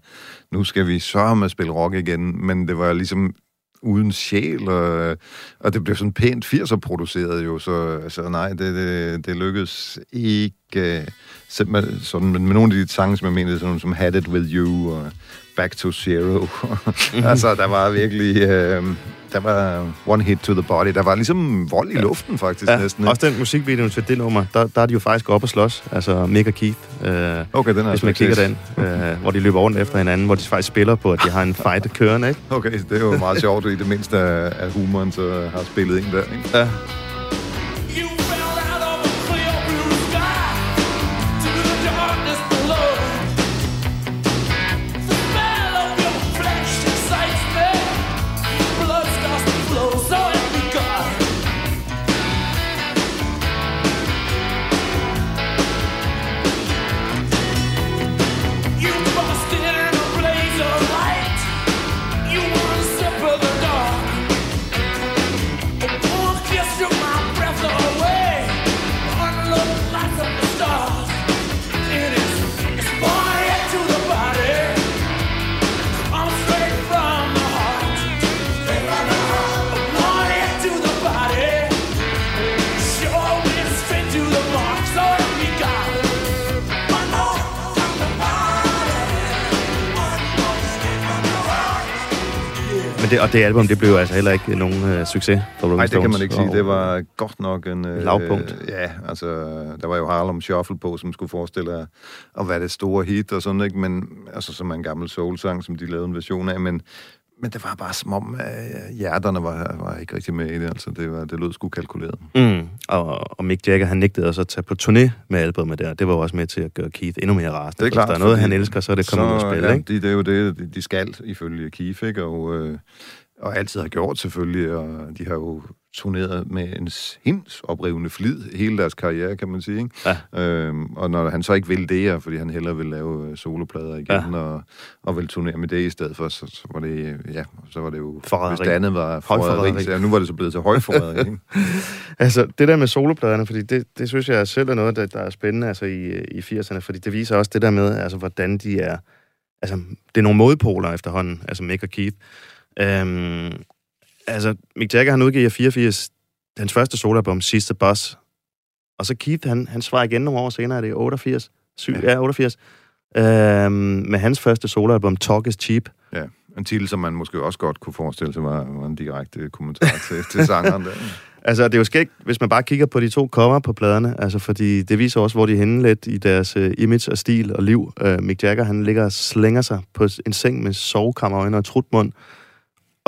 nu skal vi sørge med at spille rock igen, men det var ligesom uden sjæl, og, og det blev sådan pænt 80'er produceret jo, så altså, nej, det, det, det lykkedes ikke sådan, sådan, med nogle af de sange, som jeg mente, sådan som Had It With You, og Back to Zero. altså, der var virkelig... Øh, der var one hit to the body. Der var ligesom vold i ja. luften, faktisk, ja. næsten. Også den musikvideo til det nummer, der, der er de jo faktisk op og slås. Altså Mick og Keith. Øh, okay, den er Hvis man kigger den, øh, hvor de løber rundt efter hinanden, hvor de faktisk spiller på, at de har en fight kørende, ikke? Okay, det er jo meget sjovt, i det mindste af humoren, så har spillet ind der, ikke? Ja. Og det album, det blev altså heller ikke nogen øh, succes for Rolling Nej, det kan man ikke sige. Det var godt nok en... Øh, lavpunkt. Ja, altså, der var jo Harlem Shuffle på, som skulle forestille at, at være det store hit og sådan, ikke? Men, altså, som en gammel soul-sang, som de lavede en version af, men, men det var bare som om, at hjerterne var, var ikke rigtig med i det, altså. Det, var, det lød sgu kalkuleret. Mm. Og, og Mick Jagger, han nægtede også at tage på turné med albumet der. Det var jo også med til at gøre Keith endnu mere rasende. Det er klart, der er noget, han elsker, så er det kommet ud at spille, ja, ikke? De, det er jo det, de- de skal, ifølge Keith, ikke? Og, øh, og altid har gjort selvfølgelig, og de har jo turneret med en sinds oprivende flid hele deres karriere, kan man sige. Ikke? Ja. Øhm, og når han så ikke vil det her, fordi han hellere vil lave øh, soloplader igen, Ja. og, og vil turnere med det i stedet for, så, så var det, ja, så var det jo, Forræderi. hvis det andet var forræderi, så ja, nu var det så blevet til højforræderi, ikke? Altså, det der med solopladerne, fordi det, det synes jeg selv er noget, der, der er spændende altså, i, i 80'erne, fordi det viser også det der med, altså, hvordan de er... Altså, det er nogle modpoler efterhånden, altså Mick og Keith. Øhm, altså, Mick Jagger, han udgiver i 84 hans første soloalbum, Sidste Boss. Og så Keith, han, han svarer igen nogle år senere, det er 88, 7, ja. Ja. ja, 88, øhm, med hans første soloalbum, Talk is Cheap. Ja, en titel, som man måske også godt kunne forestille sig var, var en direkte kommentar til, til sangeren der. Altså, det er jo skægt, hvis man bare kigger på de to cover på pladerne, altså, fordi det viser også, hvor de er henne lidt i deres uh, image og stil og liv. Uh, Mick Jagger, han ligger og slænger sig på en seng med sovekammerøjne og trutmund,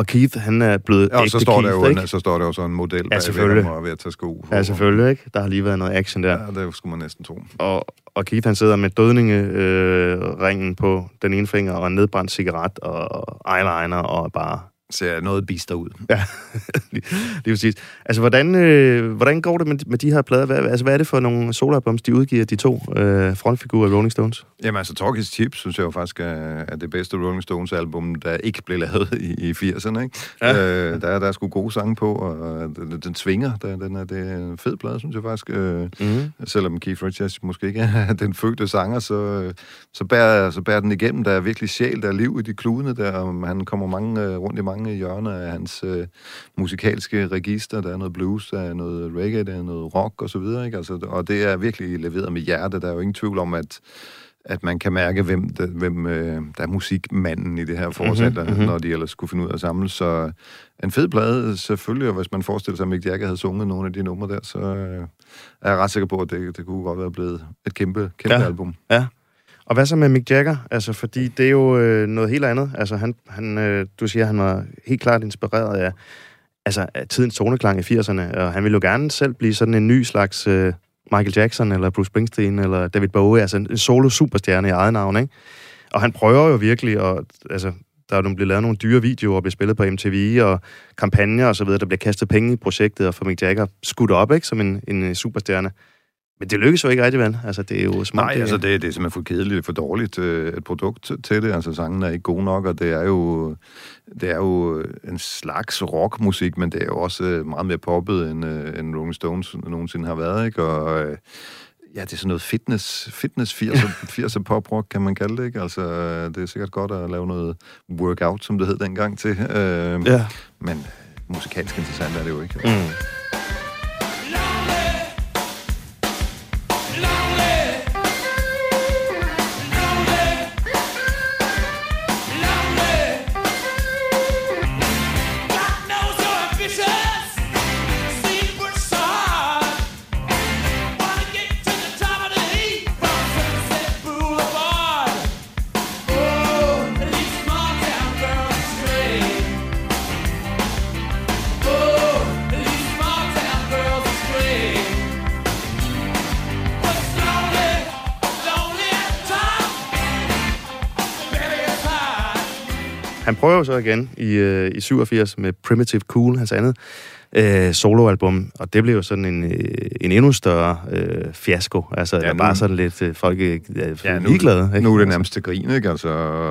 og Keith, han er blevet Ja, og ægte så står, Keith, der jo ikke? så står der jo så en model Ja, selvfølgelig. og er ved at tage sko. Ja, selvfølgelig, ikke? Der har lige været noget action der. Ja, det skulle man næsten tro. Og, og Keith, han sidder med dødningeringen øh, ringen på den ene finger, og en nedbrændt cigaret, og eyeliner, og bare Ser noget bister ud. Ja, lige, lige præcis. Altså, hvordan, øh, hvordan går det med, med de her plader? Hvad, altså, hvad er det for nogle soloalbums, de udgiver, de to øh, frontfigurer af Rolling Stones? Jamen altså, Talk is Cheap, synes jeg jo faktisk er, er det bedste Rolling Stones album, der ikke blev lavet i, i 80'erne, ikke? Ja. Øh, der, er- der er sgu gode sange på, og den, den svinger. Der, den er, det er en fed plade, synes jeg faktisk. Øh, Mm. selvom Keith Richards måske ikke er den fødte sanger, så, så, bærer, så bærer den igennem. Der er virkelig sjæl, der er liv i de kludene der, og han kommer mange, øh, rundt i mange hjørner af hans øh, musikalske register. Der er noget blues, der er noget reggae, der er noget rock og så videre, ikke? Altså, og det er virkelig leveret med hjerte. Der er jo ingen tvivl om, at at man kan mærke, hvem, der, hvem øh, der er musikmanden i det her forsæt, Mhm, mm-hmm, mhm. når de ellers skulle finde ud af at samle. Så en fed plade, selvfølgelig, og hvis man forestiller sig, at Mick Jagger havde sunget nogle af de numre der, så øh, er jeg ret sikker på, at det, det kunne godt være blevet et kæmpe, kæmpe ja. album. Ja. Og hvad så med Mick Jagger? Altså, fordi det er jo øh, noget helt andet. Altså, han, han, øh, du siger, han var helt klart inspireret af, altså, af tidens toneklang i 80'erne, og han ville jo gerne selv blive sådan en ny slags øh, Michael Jackson, eller Bruce Springsteen, eller David Bowie, altså en, solo-superstjerne i eget navn, ikke? Og han prøver jo virkelig, og altså, der er jo blevet lavet nogle dyre videoer, og bliver spillet på MTV, og kampagner og så videre, der bliver kastet penge i projektet, og for Mick Jagger skudt op, ikke, som en, en superstjerne. Men det lykkes jo ikke rigtig, vel? Altså, det er jo om Nej, altså det, det er simpelthen for kedeligt, for dårligt øh, et produkt til- til det. Altså sangen er ikke god nok, og det er jo, det er jo en slags rockmusik, men det er jo også øh, meget mere poppet, end, øh, end Rolling Stones nogensinde har været, ikke? Og øh, ja, det er sådan noget fitness, fitness 80'er, 80'er pop-rock, kan man kalde det, ikke? Altså, øh, det er sikkert godt at lave noget workout, som det hed dengang til. Øh, Ja. Men musikalsk interessant er det jo ikke. Mm. Han prøver jo så igen i, øh, i 87 med Primitive Cool, hans andet øh, soloalbum, og det blev jo sådan en, øh, en endnu større øh, fiasko. Altså, ja, der nu- bare sådan lidt øh, folk øh, Ja, nu, ligeglade. Ikke? nu er det nærmest til grin, ikke? Altså,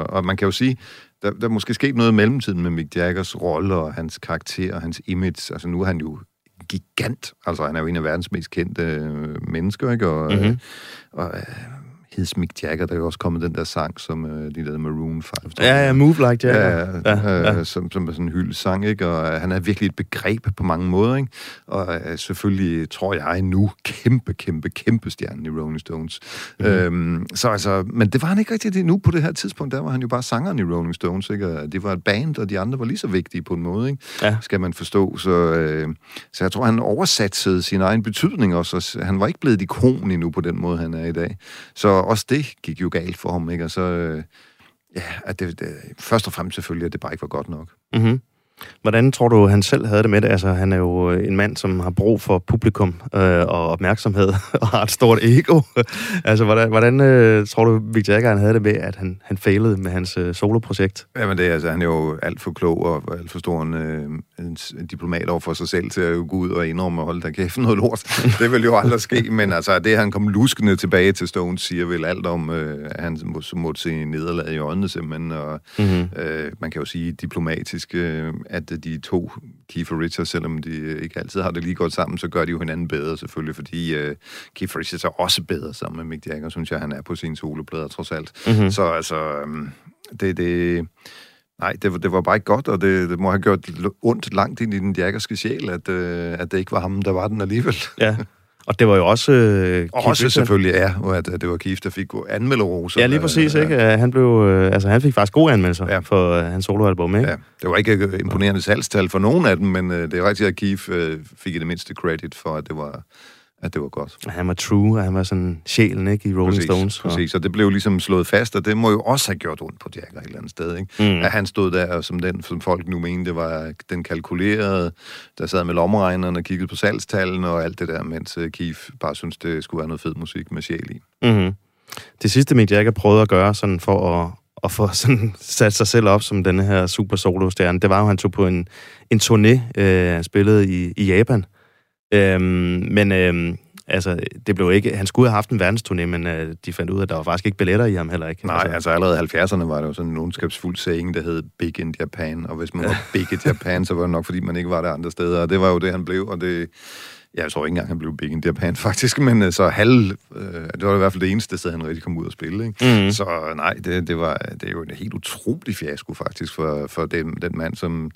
og man kan jo sige, der, der er måske sket noget i mellemtiden med Mick Jaggers rolle og hans karakter og hans image. Altså, nu er han jo gigant. Altså, han er jo en af verdens mest kendte øh, mennesker, ikke? Og, Mhm. mm-hmm. og øh, hed Mick Jagger, der er jo også kommet den der sang, som øh, de lavede Maroon 5. Ja, ja, Move Like Jagger. Ja, ja, Ja, ja, ja. øh, Som, som er sådan en hyldesang, ikke? Og øh, han er virkelig et begreb på mange måder, ikke? Og øh, selvfølgelig, tror jeg nu, kæmpe, kæmpe, kæmpe stjernen i Rolling Stones. Mm. Øhm, så altså, men det var han ikke rigtig nu på det her tidspunkt, der var han jo bare sangeren i Rolling Stones, ikke? Og det var et band, og de andre var lige så vigtige på en måde, ikke? Ja. Skal man forstå. Så, øh, så jeg tror, han oversatte sin egen betydning også. og Han var ikke blevet et ikon endnu på den måde, han er i dag. Så også det gik jo galt for ham, ikke? Og så... Øh, Ja, at det, det, først og fremmest selvfølgelig, at det bare ikke var godt nok. Mm-hmm. Hvordan tror du, han selv havde det med det? Altså, han er jo en mand, som har brug for publikum øh, og opmærksomhed, og har et stort ego. altså, hvordan, hvordan øh, tror du, Mick Jagger, han havde det med, at han, han failede med hans øh, soloprojekt? Jamen det er, altså, han er jo alt for klog og alt for stor en, øh, en, diplomat over for sig selv til at gå ud og indrømme og holde der kæft noget lort. Det vil jo aldrig ske, men altså det, han kom luskende tilbage til Stones, siger vel alt om, øh, at han må, måtte se nederlag i øjnene simpelthen, og Mm-hmm. øh, man kan jo sige diplomatisk, øh, at de to, Keith og Richards, selvom de øh, ikke altid har det lige godt sammen, så gør de jo hinanden bedre selvfølgelig, fordi øh, Keith Richards er også bedre sammen med Mick Jagger, synes jeg, han er på sine soloplader trods alt. Mm-hmm. Så altså, øhm, det, det, nej, det, var- det var bare ikke godt, og det, det må have gjort ondt langt ind i den jaggerske sjæl, at, øh, at det ikke var ham, der var den alligevel. Ja. Og det var jo også... Øh, Og også Richards. selvfølgelig, ja, at, at det var Keith, der fik anmelderoser. Ja, lige præcis, ja, ikke? Øh, Han, blev, øh, altså, han fik faktisk gode anmeldelser ja. Ja. for øh, hans soloalbum, ikke? Ja, det var ikke øh, imponerende salgstal for nogen af dem, men øh, det er rigtigt, at Keith øh, fik i det mindste credit for, at det var, at det var godt. Og Han var true, og han var sådan sjælen, ikke? I Rolling præcis, Stones. og- Præcis, og det blev ligesom slået fast, og det må jo også have gjort ondt på Jagger et eller andet sted, ikke? Mm. At han stod der som den, som folk nu mente, var den kalkulerede, der sad med lommeregneren og kiggede på salgstallene og alt det der, mens øh, Keith bare synes det skulle være noget fed musik med sjæl i. Mm-hmm. Det sidste, Mick Jagger prøvede at gøre sådan for at, at få sådan sat sig selv op som denne her super solo-stjerne, det var jo, at han tog på en, en turné, øh, han spillede i, i Japan. Øhm, men øhm, altså, det blev ikke... Han skulle have haft en verdensturné, men øh, de fandt ud af, at der var faktisk ikke billetter i ham heller ikke. Nej, altså, altså allerede i 70'erne var der jo sådan en ondskabsfuld saying, der hed Big in Japan, og hvis man var big i Japan, så var det nok, fordi man ikke var der andre steder, og det var jo det, han blev, og det... Ja, jeg tror ikke engang, han blev big in Japan, faktisk, men øh, så halv... Øh, det var i hvert fald det eneste sted, han rigtig kom ud og spille, ikke? Mm. Så nej, det, det, var, det er jo en helt utrolig fiasko faktisk for, for den, den mand, som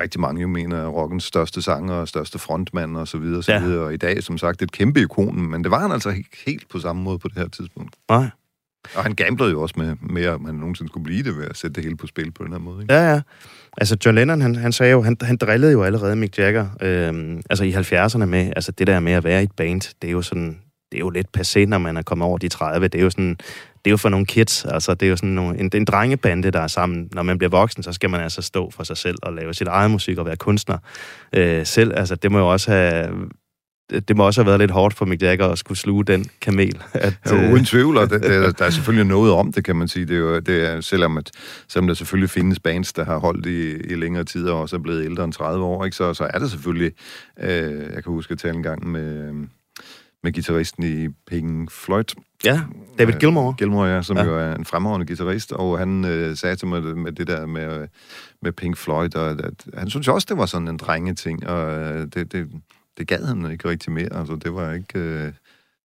rigtig mange jo mener er rockens største sanger og største frontmand og så videre, og så Ja. videre. Og i dag, som sagt, et kæmpe ikon, men det var han altså ikke helt på samme måde på det her tidspunkt. Nej. Og han gamblede jo også med med at man nogensinde skulle blive det ved at sætte det hele på spil på den her måde. Ikke? Ja, ja. Altså, John Lennon, han, han sagde jo, han, han drillede jo allerede Mick Jagger, øh, altså i 70'erne med, altså det der med at være i et band, det er jo sådan, det er jo lidt passé, når man er kommet over de 30. Det er jo sådan, det er jo for nogle kids, altså det er jo sådan nogle, en, en drengebande, der er sammen. Når man bliver voksen, så skal man altså stå for sig selv og lave sit eget musik og være kunstner øh, selv. Altså det må jo også have, det må også have været lidt hårdt for Mick Jagger at skulle sluge den kamel. At, Ja, øh, uden tvivl, og det, det, der er selvfølgelig noget om det, kan man sige. Det er jo, det er, selvom, at, selvom der selvfølgelig findes bands, der har holdt i, i længere tid og også er blevet ældre end 30 år, ikke? Så, så er det selvfølgelig... Øh, jeg kan huske at tale en gang med, med gitarristen i Pink Floyd. ja, David Gilmour. Gilmour, ja, som Ja. jo er en fremragende guitarist, og han øh, sagde til mig med det der med, med Pink Floyd, og at, at han synes også, det var sådan en drengeting, og øh, det, det, det gad han ikke rigtig mere. Altså, det var ikke... Øh,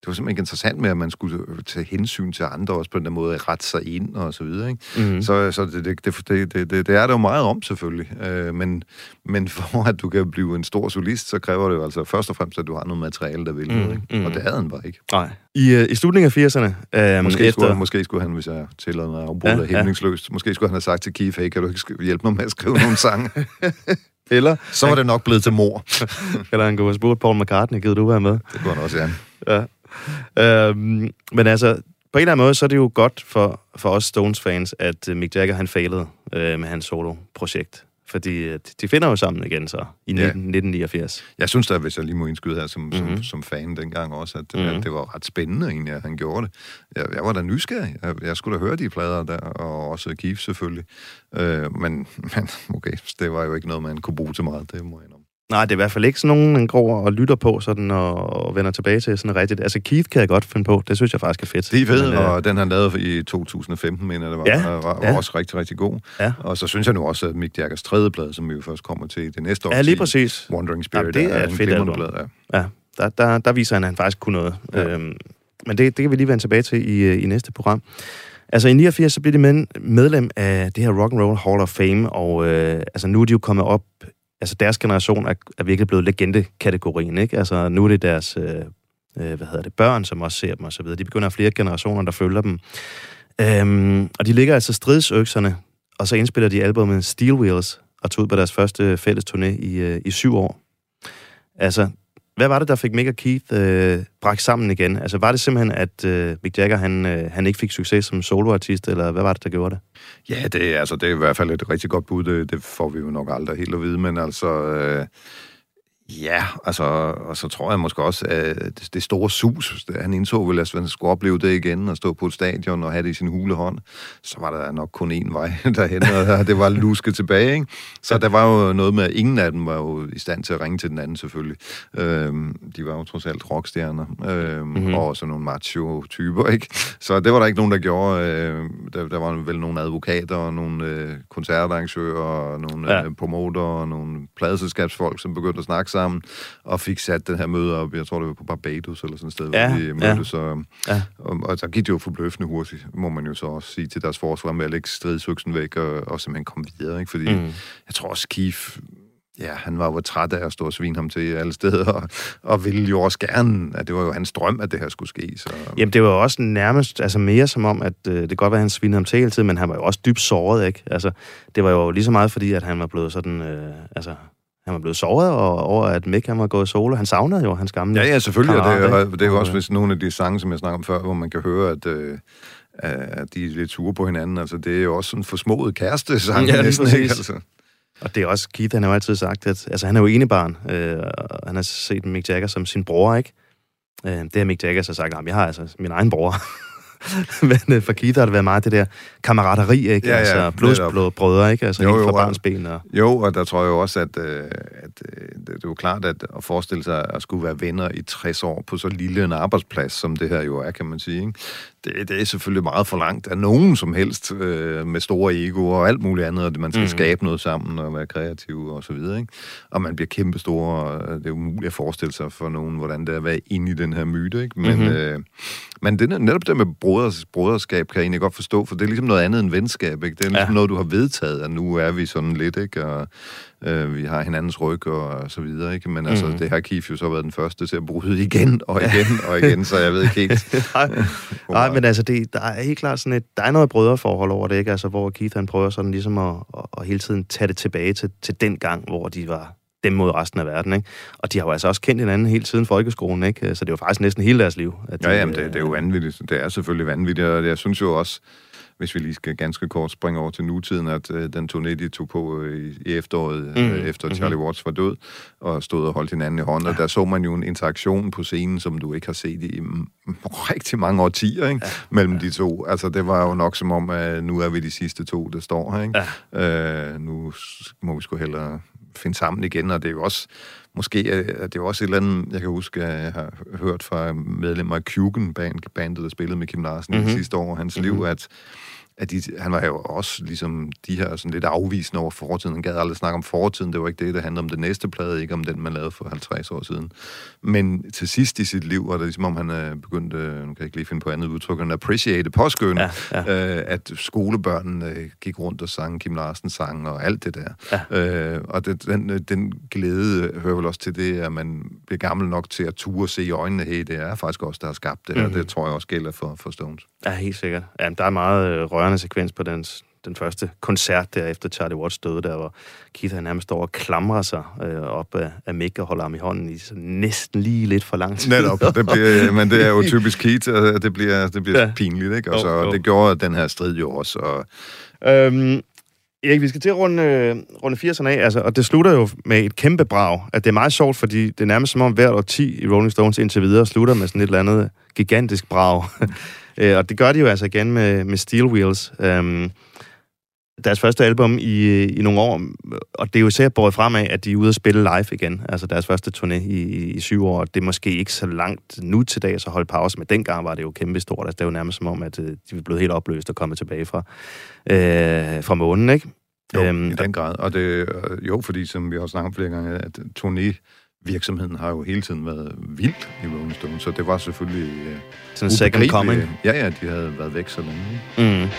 det var simpelthen ikke interessant med, at man skulle tage hensyn til andre også på den måde, at rette sig ind og så videre. Ikke? Mm. Så, så det, det, det, det, det, det er der jo meget om, selvfølgelig. Øh, men, men for at du kan blive en stor solist, så kræver det jo altså først og fremmest, at du har noget materiale, der vil Mm, noget. Ikke? Og det havde han bare ikke. Nej. I, øh, I slutningen af 80'erne, øh, Måske, efter... skulle, måske skulle han, hvis jeg tillader mig at afbryde Ja, ja, måske skulle han have sagt til Keith, hey, kan du ikke hjælpe mig med at skrive nogle sange? Eller, Så var det nok blevet til mor. eller han kunne have spurgt Paul McCartney, gider du være med? Det kunne han også, ja. Ja. Øhm, men altså, på en eller anden måde, så er det jo godt for, for os Stones-fans, at Mick Jagger, han failede øh, med hans solo-projekt. Fordi øh, de finder jo sammen igen så, i Ja. 19, 1989. Jeg synes da, hvis jeg lige må indskyde her som, mm-hmm. Mhm. som, som fan dengang også, at, Mhm. mm-hmm. at det var ret spændende egentlig, at han gjorde det. Jeg, jeg var da nysgerrig. Jeg, jeg skulle da høre de plader der, og også Keith selvfølgelig. Øh, men, men okay, det var jo ikke noget, man kunne bruge til meget, det må jeg indrømme. Nej, det er i hvert fald ikke sådan nogen, man går og lytter på sådan, og, og vender tilbage til sådan rigtigt. Altså, Keith kan jeg godt finde på. Det synes jeg faktisk er fedt. Det er fedt, Men, øh, og den han lavede i 2015, mener jeg, det var, Ja, var, var ja. også rigtig, rigtig god. Ja. Og så synes jeg nu også, at Mick Jaggers tredje plade, som vi jo først kommer til det næste år, Ja, lige præcis. Wandering Spirit, Jamen, det er et en fedt album. Plade, ja. Ja, der, der, der viser han, at han faktisk kunne noget. Ja. Ja. Øhm, Men det, det kan vi lige vende tilbage til i, øh, i næste program. Altså i 89, så blev de med, medlem af det her Rock and Roll Hall of Fame, og øh, altså nu er de jo kommet op, altså deres generation er, er virkelig blevet legende-kategorien, ikke? Altså nu er det deres, øh, øh, hvad hedder det, børn, som også ser dem og så videre. De begynder at have flere generationer, der følger dem. Øhm, og de ligger altså stridsøkserne, og så indspiller de albumet Steel Wheels, og tog ud på deres første fælles turné i, øh, i syv år. Altså, hvad var det, der fik Mick og Keith øh, bragt sammen igen? Altså, var det simpelthen, at øh, Mick Jagger, han, øh, han ikke fik succes som soloartist, eller hvad var det, der gjorde det? Ja, det, altså, det er i hvert fald et rigtig godt bud. Det, det får vi jo nok aldrig helt at vide, men altså... Øh Ja, altså, og så tror jeg måske også, at det, store sus, han indså vel, at han skulle opleve det igen, og stå på et stadion og have det i sin hulehånd, så var der nok kun én vej derhen, og det var luske tilbage, ikke? Så der var jo noget med, at ingen af dem var jo i stand til at ringe til den anden, selvfølgelig. Øhm, de var jo trods alt rockstjerner, øhm, mm-hmm. og også nogle macho-typer, ikke? Så det var der ikke nogen, der gjorde. Øh, der, der var vel nogle advokater, og nogle øh, koncertarrangører, og nogle ja. øh, promoter, og nogle pladeselskabsfolk, som begyndte at snakke sammen, og fik sat den her møde op, jeg tror det var på Barbados eller sådan et sted, ja, hvor de mødtes, ja. og, ja. og, og, der gik det jo forbløffende hurtigt, må man jo så også sige til deres forsvar med at lægge stridsøksen væk, og, og simpelthen komme videre, ikke? fordi mm. jeg tror også Keith ja, han var jo træt af at stå og svine ham til alle steder, og, og ville jo også gerne, at det var jo hans drøm, at det her skulle ske. Så. Jamen, det var jo også nærmest, altså mere som om, at øh, det godt være, at han svinede ham til hele tiden, men han var jo også dybt såret, ikke? Altså, det var jo lige så meget fordi, at han var blevet sådan, øh, altså, han var blevet såret over, at Mick han var gået solo. Han savnede jo hans gamle Ja, ja, selvfølgelig. og det, er, det er jo også hvis nogle af de sange, som jeg snakker om før, hvor man kan høre, at, øh, at de er lidt sure på hinanden. Altså, det er jo også sådan forsmået kæreste sang. Ja, næsten, ikke? Altså. Og det er også, Keith, han har jo altid sagt, at altså, han er jo enebarn, øh, og han har set Mick Jagger som sin bror, ikke? Øh, det har Mick Jagger så sagt, at jeg har altså min egen bror. Men øh, for Keith har det været meget det der kammerateri, ikke? Ja, ja, altså blodsbrødre, ikke? Altså jo, jo, fra barns ben. Og... Jo, og der tror jeg jo også, at, øh, at øh, det er jo klart, at at forestille sig at skulle være venner i 60 år på så lille en arbejdsplads, som det her jo er, kan man sige, ikke? det, det er selvfølgelig meget for langt af nogen som helst øh, med store ego og alt muligt andet, at man skal mm. skabe noget sammen og være kreativ og så videre. Ikke? Og man bliver kæmpe store, og det er umuligt at forestille sig for nogen, hvordan det er at være inde i den her myte. Ikke? Men, mm-hmm. øh, men det, netop det med broders, broderskab kan jeg egentlig godt forstå, for det er ligesom noget andet end venskab. Ikke? Det er ligesom ja. noget, du har vedtaget, at nu er vi sådan lidt, ikke? Og, øh, vi har hinandens ryg og, så videre, ikke? Men altså, mm. det har Kif jo så været den første til at bryde igen og igen og igen, så jeg ved ikke helt. nej, nej, men altså, det, der er helt klart sådan et, der er noget brødreforhold over det, ikke? Altså, hvor Keith han prøver sådan ligesom at, at, at hele tiden tage det tilbage til, til den gang, hvor de var dem mod resten af verden, ikke? Og de har jo altså også kendt hinanden hele tiden folkeskolen, ikke? Så det er jo faktisk næsten hele deres liv. At de, ja, jamen, det, det er jo vanvittigt. Det er selvfølgelig vanvittigt, og jeg synes jo også, hvis vi lige skal ganske kort springe over til nutiden, at øh, den turné, de tog på øh, i, efteråret, mm. øh, efter mm-hmm. Charlie Watts var død, og stod og holdt hinanden i hånden, ja. og der så man jo en interaktion på scenen, som du ikke har set i rigtig mange årtier, ikke? Ja. mellem ja. de to. Altså, det var jo nok som om, at nu er vi de sidste to, der står her, ikke? Ja. Øh, nu må vi sgu hellere finde sammen igen, og det er jo også måske er det er også et eller andet, jeg kan huske, at jeg har hørt fra medlemmer af Kugen, band, bandet, der spillede med Kim Larsen mm-hmm. i sidste år, hans mm-hmm. liv, at at de, han var jo også ligesom de her sådan lidt afvisende over fortiden. Han gad aldrig snakke om fortiden. Det var ikke det, der handlede om det næste plade, ikke om den, man lavede for 50 år siden. Men til sidst i sit liv var det ligesom om, han er begyndt, nu kan jeg ikke lige finde på andet udtryk, at appreciate påskøn, ja, ja. Øh, at skolebørnene øh, gik rundt og sang Kim Larsen sang og alt det der. Ja. Øh, og det, den, øh, den glæde hører vel også til det, at man bliver gammel nok til at ture og se i øjnene, hey, det er faktisk også der har skabt det her. Mm-hmm. Det tror jeg også gælder for, for Stones. Ja, helt sikkert. Ja, der er meget rørende sekvens på den, den første koncert der efter Charlie Watts døde, der hvor Keith han nærmest står og klamrer sig øh, op af, af Mick og holder ham i hånden i så næsten lige lidt for lang tid. Netop, det bliver, men det er jo typisk Keith, og det bliver, det bliver ja. pinligt, ikke? Og så, oh. det gjorde den her strid jo også. Og... Øhm, Erik, vi skal til at runde, runde 80'erne af, altså, og det slutter jo med et kæmpe brag. At det er meget sjovt, fordi det er nærmest som om hvert 10 i Rolling Stones indtil videre slutter med sådan et eller andet gigantisk brag. Øh, og det gør de jo altså igen med, med Steel Wheels. Um, deres første album i, i nogle år, og det er jo især båret frem af, at de er ude at spille live igen. Altså deres første turné i, i, i syv år. Det er måske ikke så langt nu til dag, så holde pause, men dengang var det jo kæmpe stort. Altså, det er jo nærmest som om, at øh, de var blevet helt opløst og kommet tilbage fra, øh, fra månen, ikke? Jo, øhm, i den grad. Og det, jo, fordi som vi har snakket flere gange, at turné virksomheden har jo hele tiden været vild i Rolling Stones, så det var selvfølgelig øh, Sådan second coming. Ja, ja, de havde været væk så længe. Mm.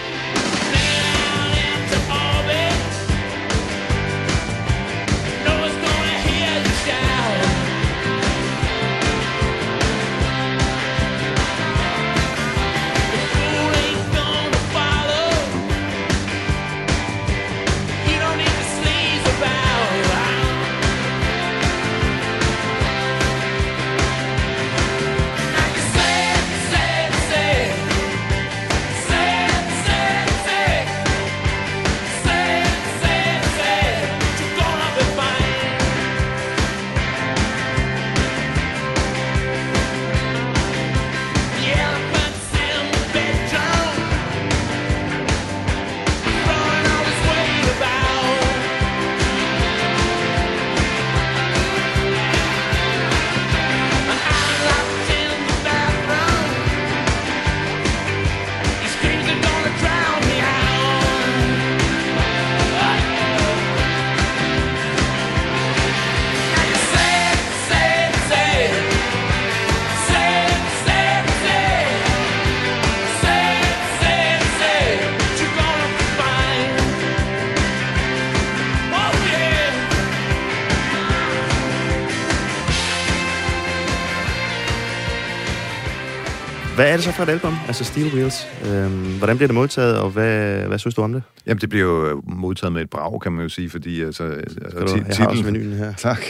Hvad er det så for et album? Altså Steel Wheels. Øhm, hvordan bliver det modtaget, og hvad, hvad synes du om det? Jamen, det bliver jo øh, modtaget med et brag, kan man jo sige, fordi altså, Skal altså, du, ti- jeg har også vinylen her. Tak.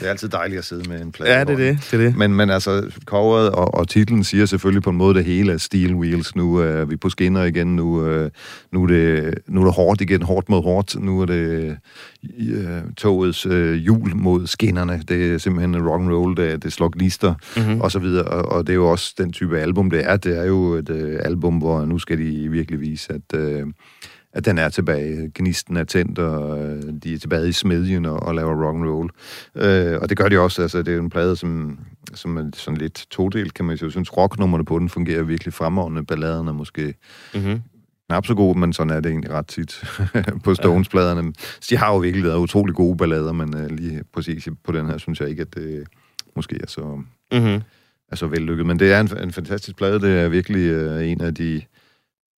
Det er altid dejligt at sidde med en plade. Ja, det er det. det, er det. Men, men altså, coveret og, og titlen siger selvfølgelig på en måde det hele Steel Wheels. Nu er vi på skinner igen. Nu, øh, nu, er, det, nu er det hårdt igen. Hårdt mod hårdt. Nu er det øh, togets øh, hjul mod skinnerne. Det er simpelthen rock and roll. Det, det slår gnister Mhm. og så videre. Og, og det er jo også den type album, det er. Det er jo et øh, album, hvor nu skal de virkelig vise, at... Øh, at den er tilbage, gnisten er tændt, og øh, de er tilbage i smedjen og, og laver rock and roll. Øh, og det gør de også, altså det er jo en plade, som, som er sådan lidt todelt, kan man sige. Jeg synes, rocknummerne på den fungerer virkelig fremragende. Balladen er måske Mm-hmm. knap så god, men sådan er det egentlig ret tit på Stones-pladerne. Så de har jo virkelig været utrolig gode ballader, men øh, lige præcis på den her, synes jeg ikke, at det måske er så, Mm-hmm. er så vellykket. Men det er en, en fantastisk plade. Det er virkelig øh, en af de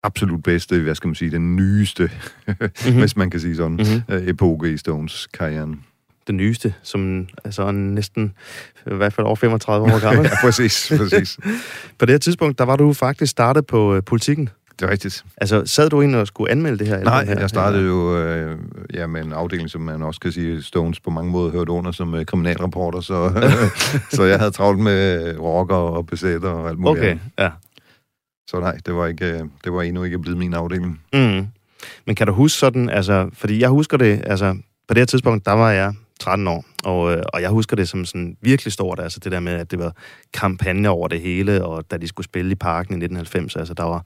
absolut bedste, hvad skal man sige, den nyeste, mm-hmm. hvis man kan sige sådan, Mm-hmm. epoke i Stones karrieren. Den nyeste, som altså er næsten, i hvert fald over 35 år gammel. ja, præcis, præcis. På det her tidspunkt, der var du faktisk startet på øh, politikken. Det er rigtigt. Altså, sad du ind og skulle anmelde det her? Nej, her? jeg startede jo øh, ja, med en afdeling, som man også kan sige, Stones på mange måder hørte under som øh, kriminalreporter, så, så jeg havde travlt med rocker og besætter og alt muligt. Okay, andet. ja. Så nej, det var, ikke, øh, det var endnu ikke blevet min afdeling. Mm. Men kan du huske sådan, altså, fordi jeg husker det, altså, på det her tidspunkt, der var jeg 13 år, og, øh, og jeg husker det som sådan virkelig stort, altså det der med, at det var kampagne over det hele, og da de skulle spille i parken i 1990, altså der var,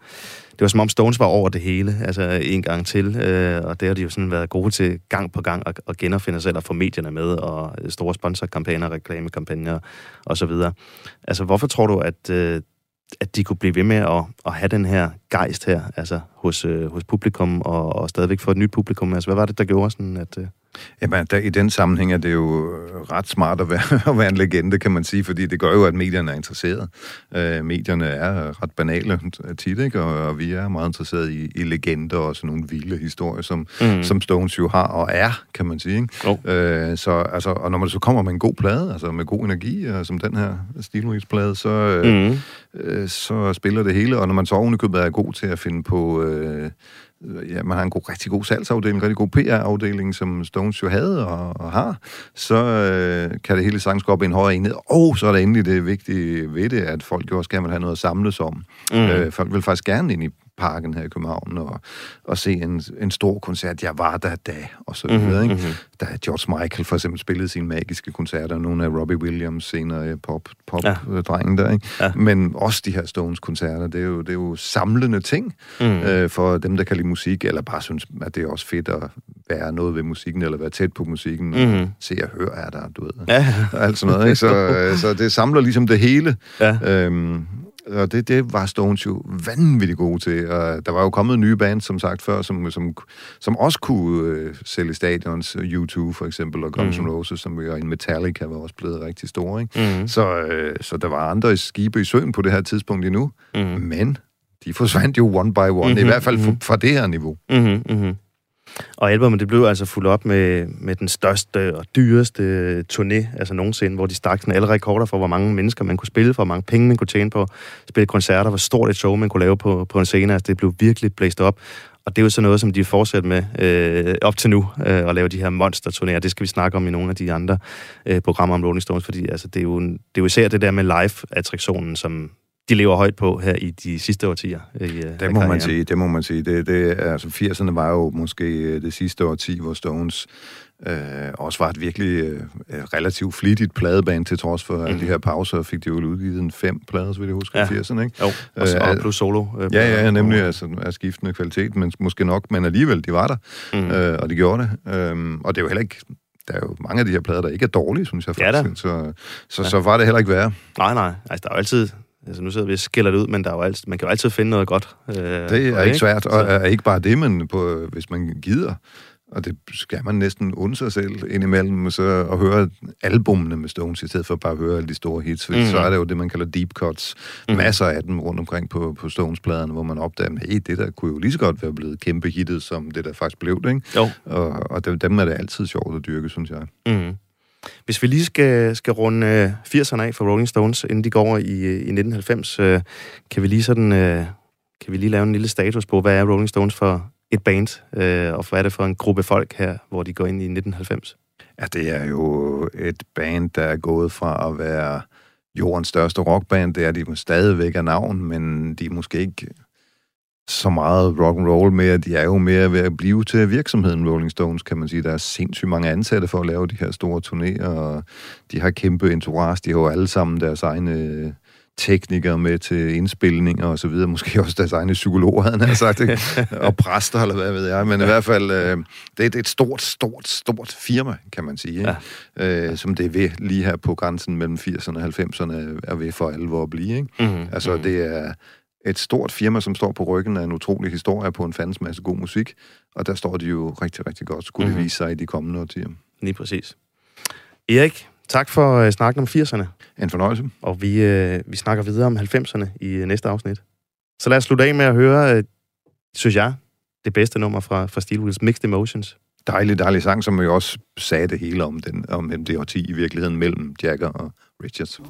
det var som om Stones var over det hele, altså en gang til, øh, og det har de jo sådan været gode til gang på gang at, at genopfinde sig selv og få medierne med, og store sponsorkampagner, reklamekampagner og så videre. Altså hvorfor tror du, at, øh, at de kunne blive ved med at, at have den her gejst her, altså hos, øh, hos publikum, og, og stadigvæk få et nyt publikum? Altså, hvad var det, der gjorde sådan, at... Øh... Jamen, der, i den sammenhæng er det jo øh, ret smart at være, at være en legende, kan man sige, fordi det gør jo, at medierne er interesseret. Øh, medierne er ret banale tit, ikke? Og, og vi er meget interesseret i, i legender og sådan nogle vilde historier, som, Mm. som Stones jo har og er, kan man sige. Ikke? Jo. Øh, så, altså, og når man så kommer med en god plade, altså med god energi, øh, som den her Steelwheels-plade, så, øh, Mm. øh, så spiller det hele. Og når man så ovenikøbet er god til at finde på... Øh, ja, man har en god, rigtig god salgsafdeling, en rigtig god PR-afdeling, som Stones jo havde og, og har, så øh, kan det hele sagtens gå op i en højere enhed. Og så er der endelig det vigtige ved det, at folk jo også gerne vil have noget at samles om. Mm. Øh, folk vil faktisk gerne ind i parken her i København og, og se en, en stor koncert. Jeg var der da, og så videre. Mhm, Ikke? mhm. Da George Michael for eksempel spillede sine magiske koncerter, nogle af Robbie Williams senere pop-drengen pop, Ja. drengen der, ikke? Ja. men også de her Stones-koncerter, det er jo, det er jo samlende ting Mm. øh, for dem, der kan lide musik, eller bare synes, at det er også fedt at være noget ved musikken, eller være tæt på musikken, Mhm. og se og høre er der, du ved. Ja, Og alt sådan noget, ikke? Så, øh, så det samler ligesom det hele. ja. Øhm, Og det, det var Stones jo vanvittigt gode til. Og der var jo kommet nye bands, som sagt før, som, som, som også kunne øh, sælge stadions. U2 for eksempel, og Guns N' Mhm. Roses, som jo en Metallica var også blevet rigtig store. Ikke? Mm. Så, øh, så der var andre skibe i søen på det her tidspunkt endnu. Mm. Men de forsvandt jo one by one, mm-hmm, i hvert fald fra, mhm. fra det her niveau. Mm-hmm, mm-hmm. Og albumet, det blev altså fuldt op med, med den største og dyreste turné, altså nogensinde, hvor de stak sådan alle rekorder for, hvor mange mennesker man kunne spille for, hvor mange penge man kunne tjene på, spille koncerter, hvor stort et show man kunne lave på, på en scene. Altså, det blev virkelig blæst op. Og det er jo sådan noget, som de fortsætter med øh, op til nu, øh, at lave de her monsterturnéer. Det skal vi snakke om i nogle af de andre øh, programmer om Rolling Stones, fordi altså, det, er jo en, det er jo især det der med live-attraktionen, som de lever højt på her i de sidste årtier. I, øh, Det må man sige, det må man sige. Det, det, altså 80'erne var jo måske øh, det sidste årti, hvor Stones øh, også var et virkelig øh, relativt flittigt pladeband, til trods for mm. alle de her pauser, fik de jo udgivet en fem plader, så vil jeg huske, Ja. ja. i 80'erne, ikke? Jo, og, så, Øh, og plus solo. Øh, Ja, ja, nemlig altså, af skiftende kvalitet, men måske nok, men alligevel, de var der, Mm. øh, og de gjorde det. Øhm, og det er jo heller ikke, der er jo mange af de her plader, der ikke er dårlige, synes jeg Ja da. faktisk. så, så, Ja. så var det heller ikke værre. Nej, nej. Altså, der er jo altid... Altså, nu sidder vi og skiller det ud, men der er jo altid, man kan jo altid finde noget godt. Øh, Det er ikke svært, og er ikke bare det, men på, hvis man gider, og det skal man næsten undre sig selv indimellem, så at høre albumene med Stones, i stedet for bare at høre alle de store hits, mm. Mhm. så er det jo det, man kalder deep cuts. Mm. Masser af dem rundt omkring på, på Stones-pladerne, hvor man opdager, at hey, det der kunne jo lige så godt være blevet kæmpe hittet, som det der faktisk blev det, ikke? Jo. Og, og dem, dem er det altid sjovt at dyrke, synes jeg. Mm. Hvis vi lige skal, skal runde øh, 80'erne af for Rolling Stones, inden de går i, øh, i 1990, øh, kan vi lige sådan... Øh, kan vi lige lave en lille status på, hvad er Rolling Stones for et band, øh, og hvad er det for en gruppe folk her, hvor de går ind i 1990? Ja, det er jo et band, der er gået fra at være jordens største rockband. Det er de stadigvæk af navn, men de er måske ikke så meget rock and roll mere. De er jo mere ved at blive til virksomheden Rolling Stones, kan man sige. Der er sindssygt mange ansatte for at lave de her store turnéer, og de har kæmpe entourage. De har jo alle sammen deres egne teknikere med til indspilninger og så videre. Måske også deres egne psykologer, havde han sagt, ikke? og præster, eller hvad ved jeg. Men i hvert fald, øh, det, det er et stort, stort, stort firma, kan man sige. Ikke? Ja. Øh, som det er ved lige her på grænsen mellem 80'erne og 90'erne er ved for alvor at blive. Ikke? Mm-hmm. Altså, det er et stort firma, som står på ryggen af en utrolig historie på en fandens masse god musik, og der står de jo rigtig, rigtig godt, skulle Mhm. det vise sig i de kommende årtier. Lige præcis. Erik, tak for øh, snakken om 80'erne, En fornøjelse. og vi, øh, vi snakker videre om 90'erne i øh, næste afsnit. Så lad os slutte af med at høre, øh, synes jeg, det bedste nummer fra, fra Steel Wheels, Mixed Emotions. Dejlig, dejlig sang, som jo også sagde det hele om, den, om det årti i virkeligheden mellem Jagger og Richards. One,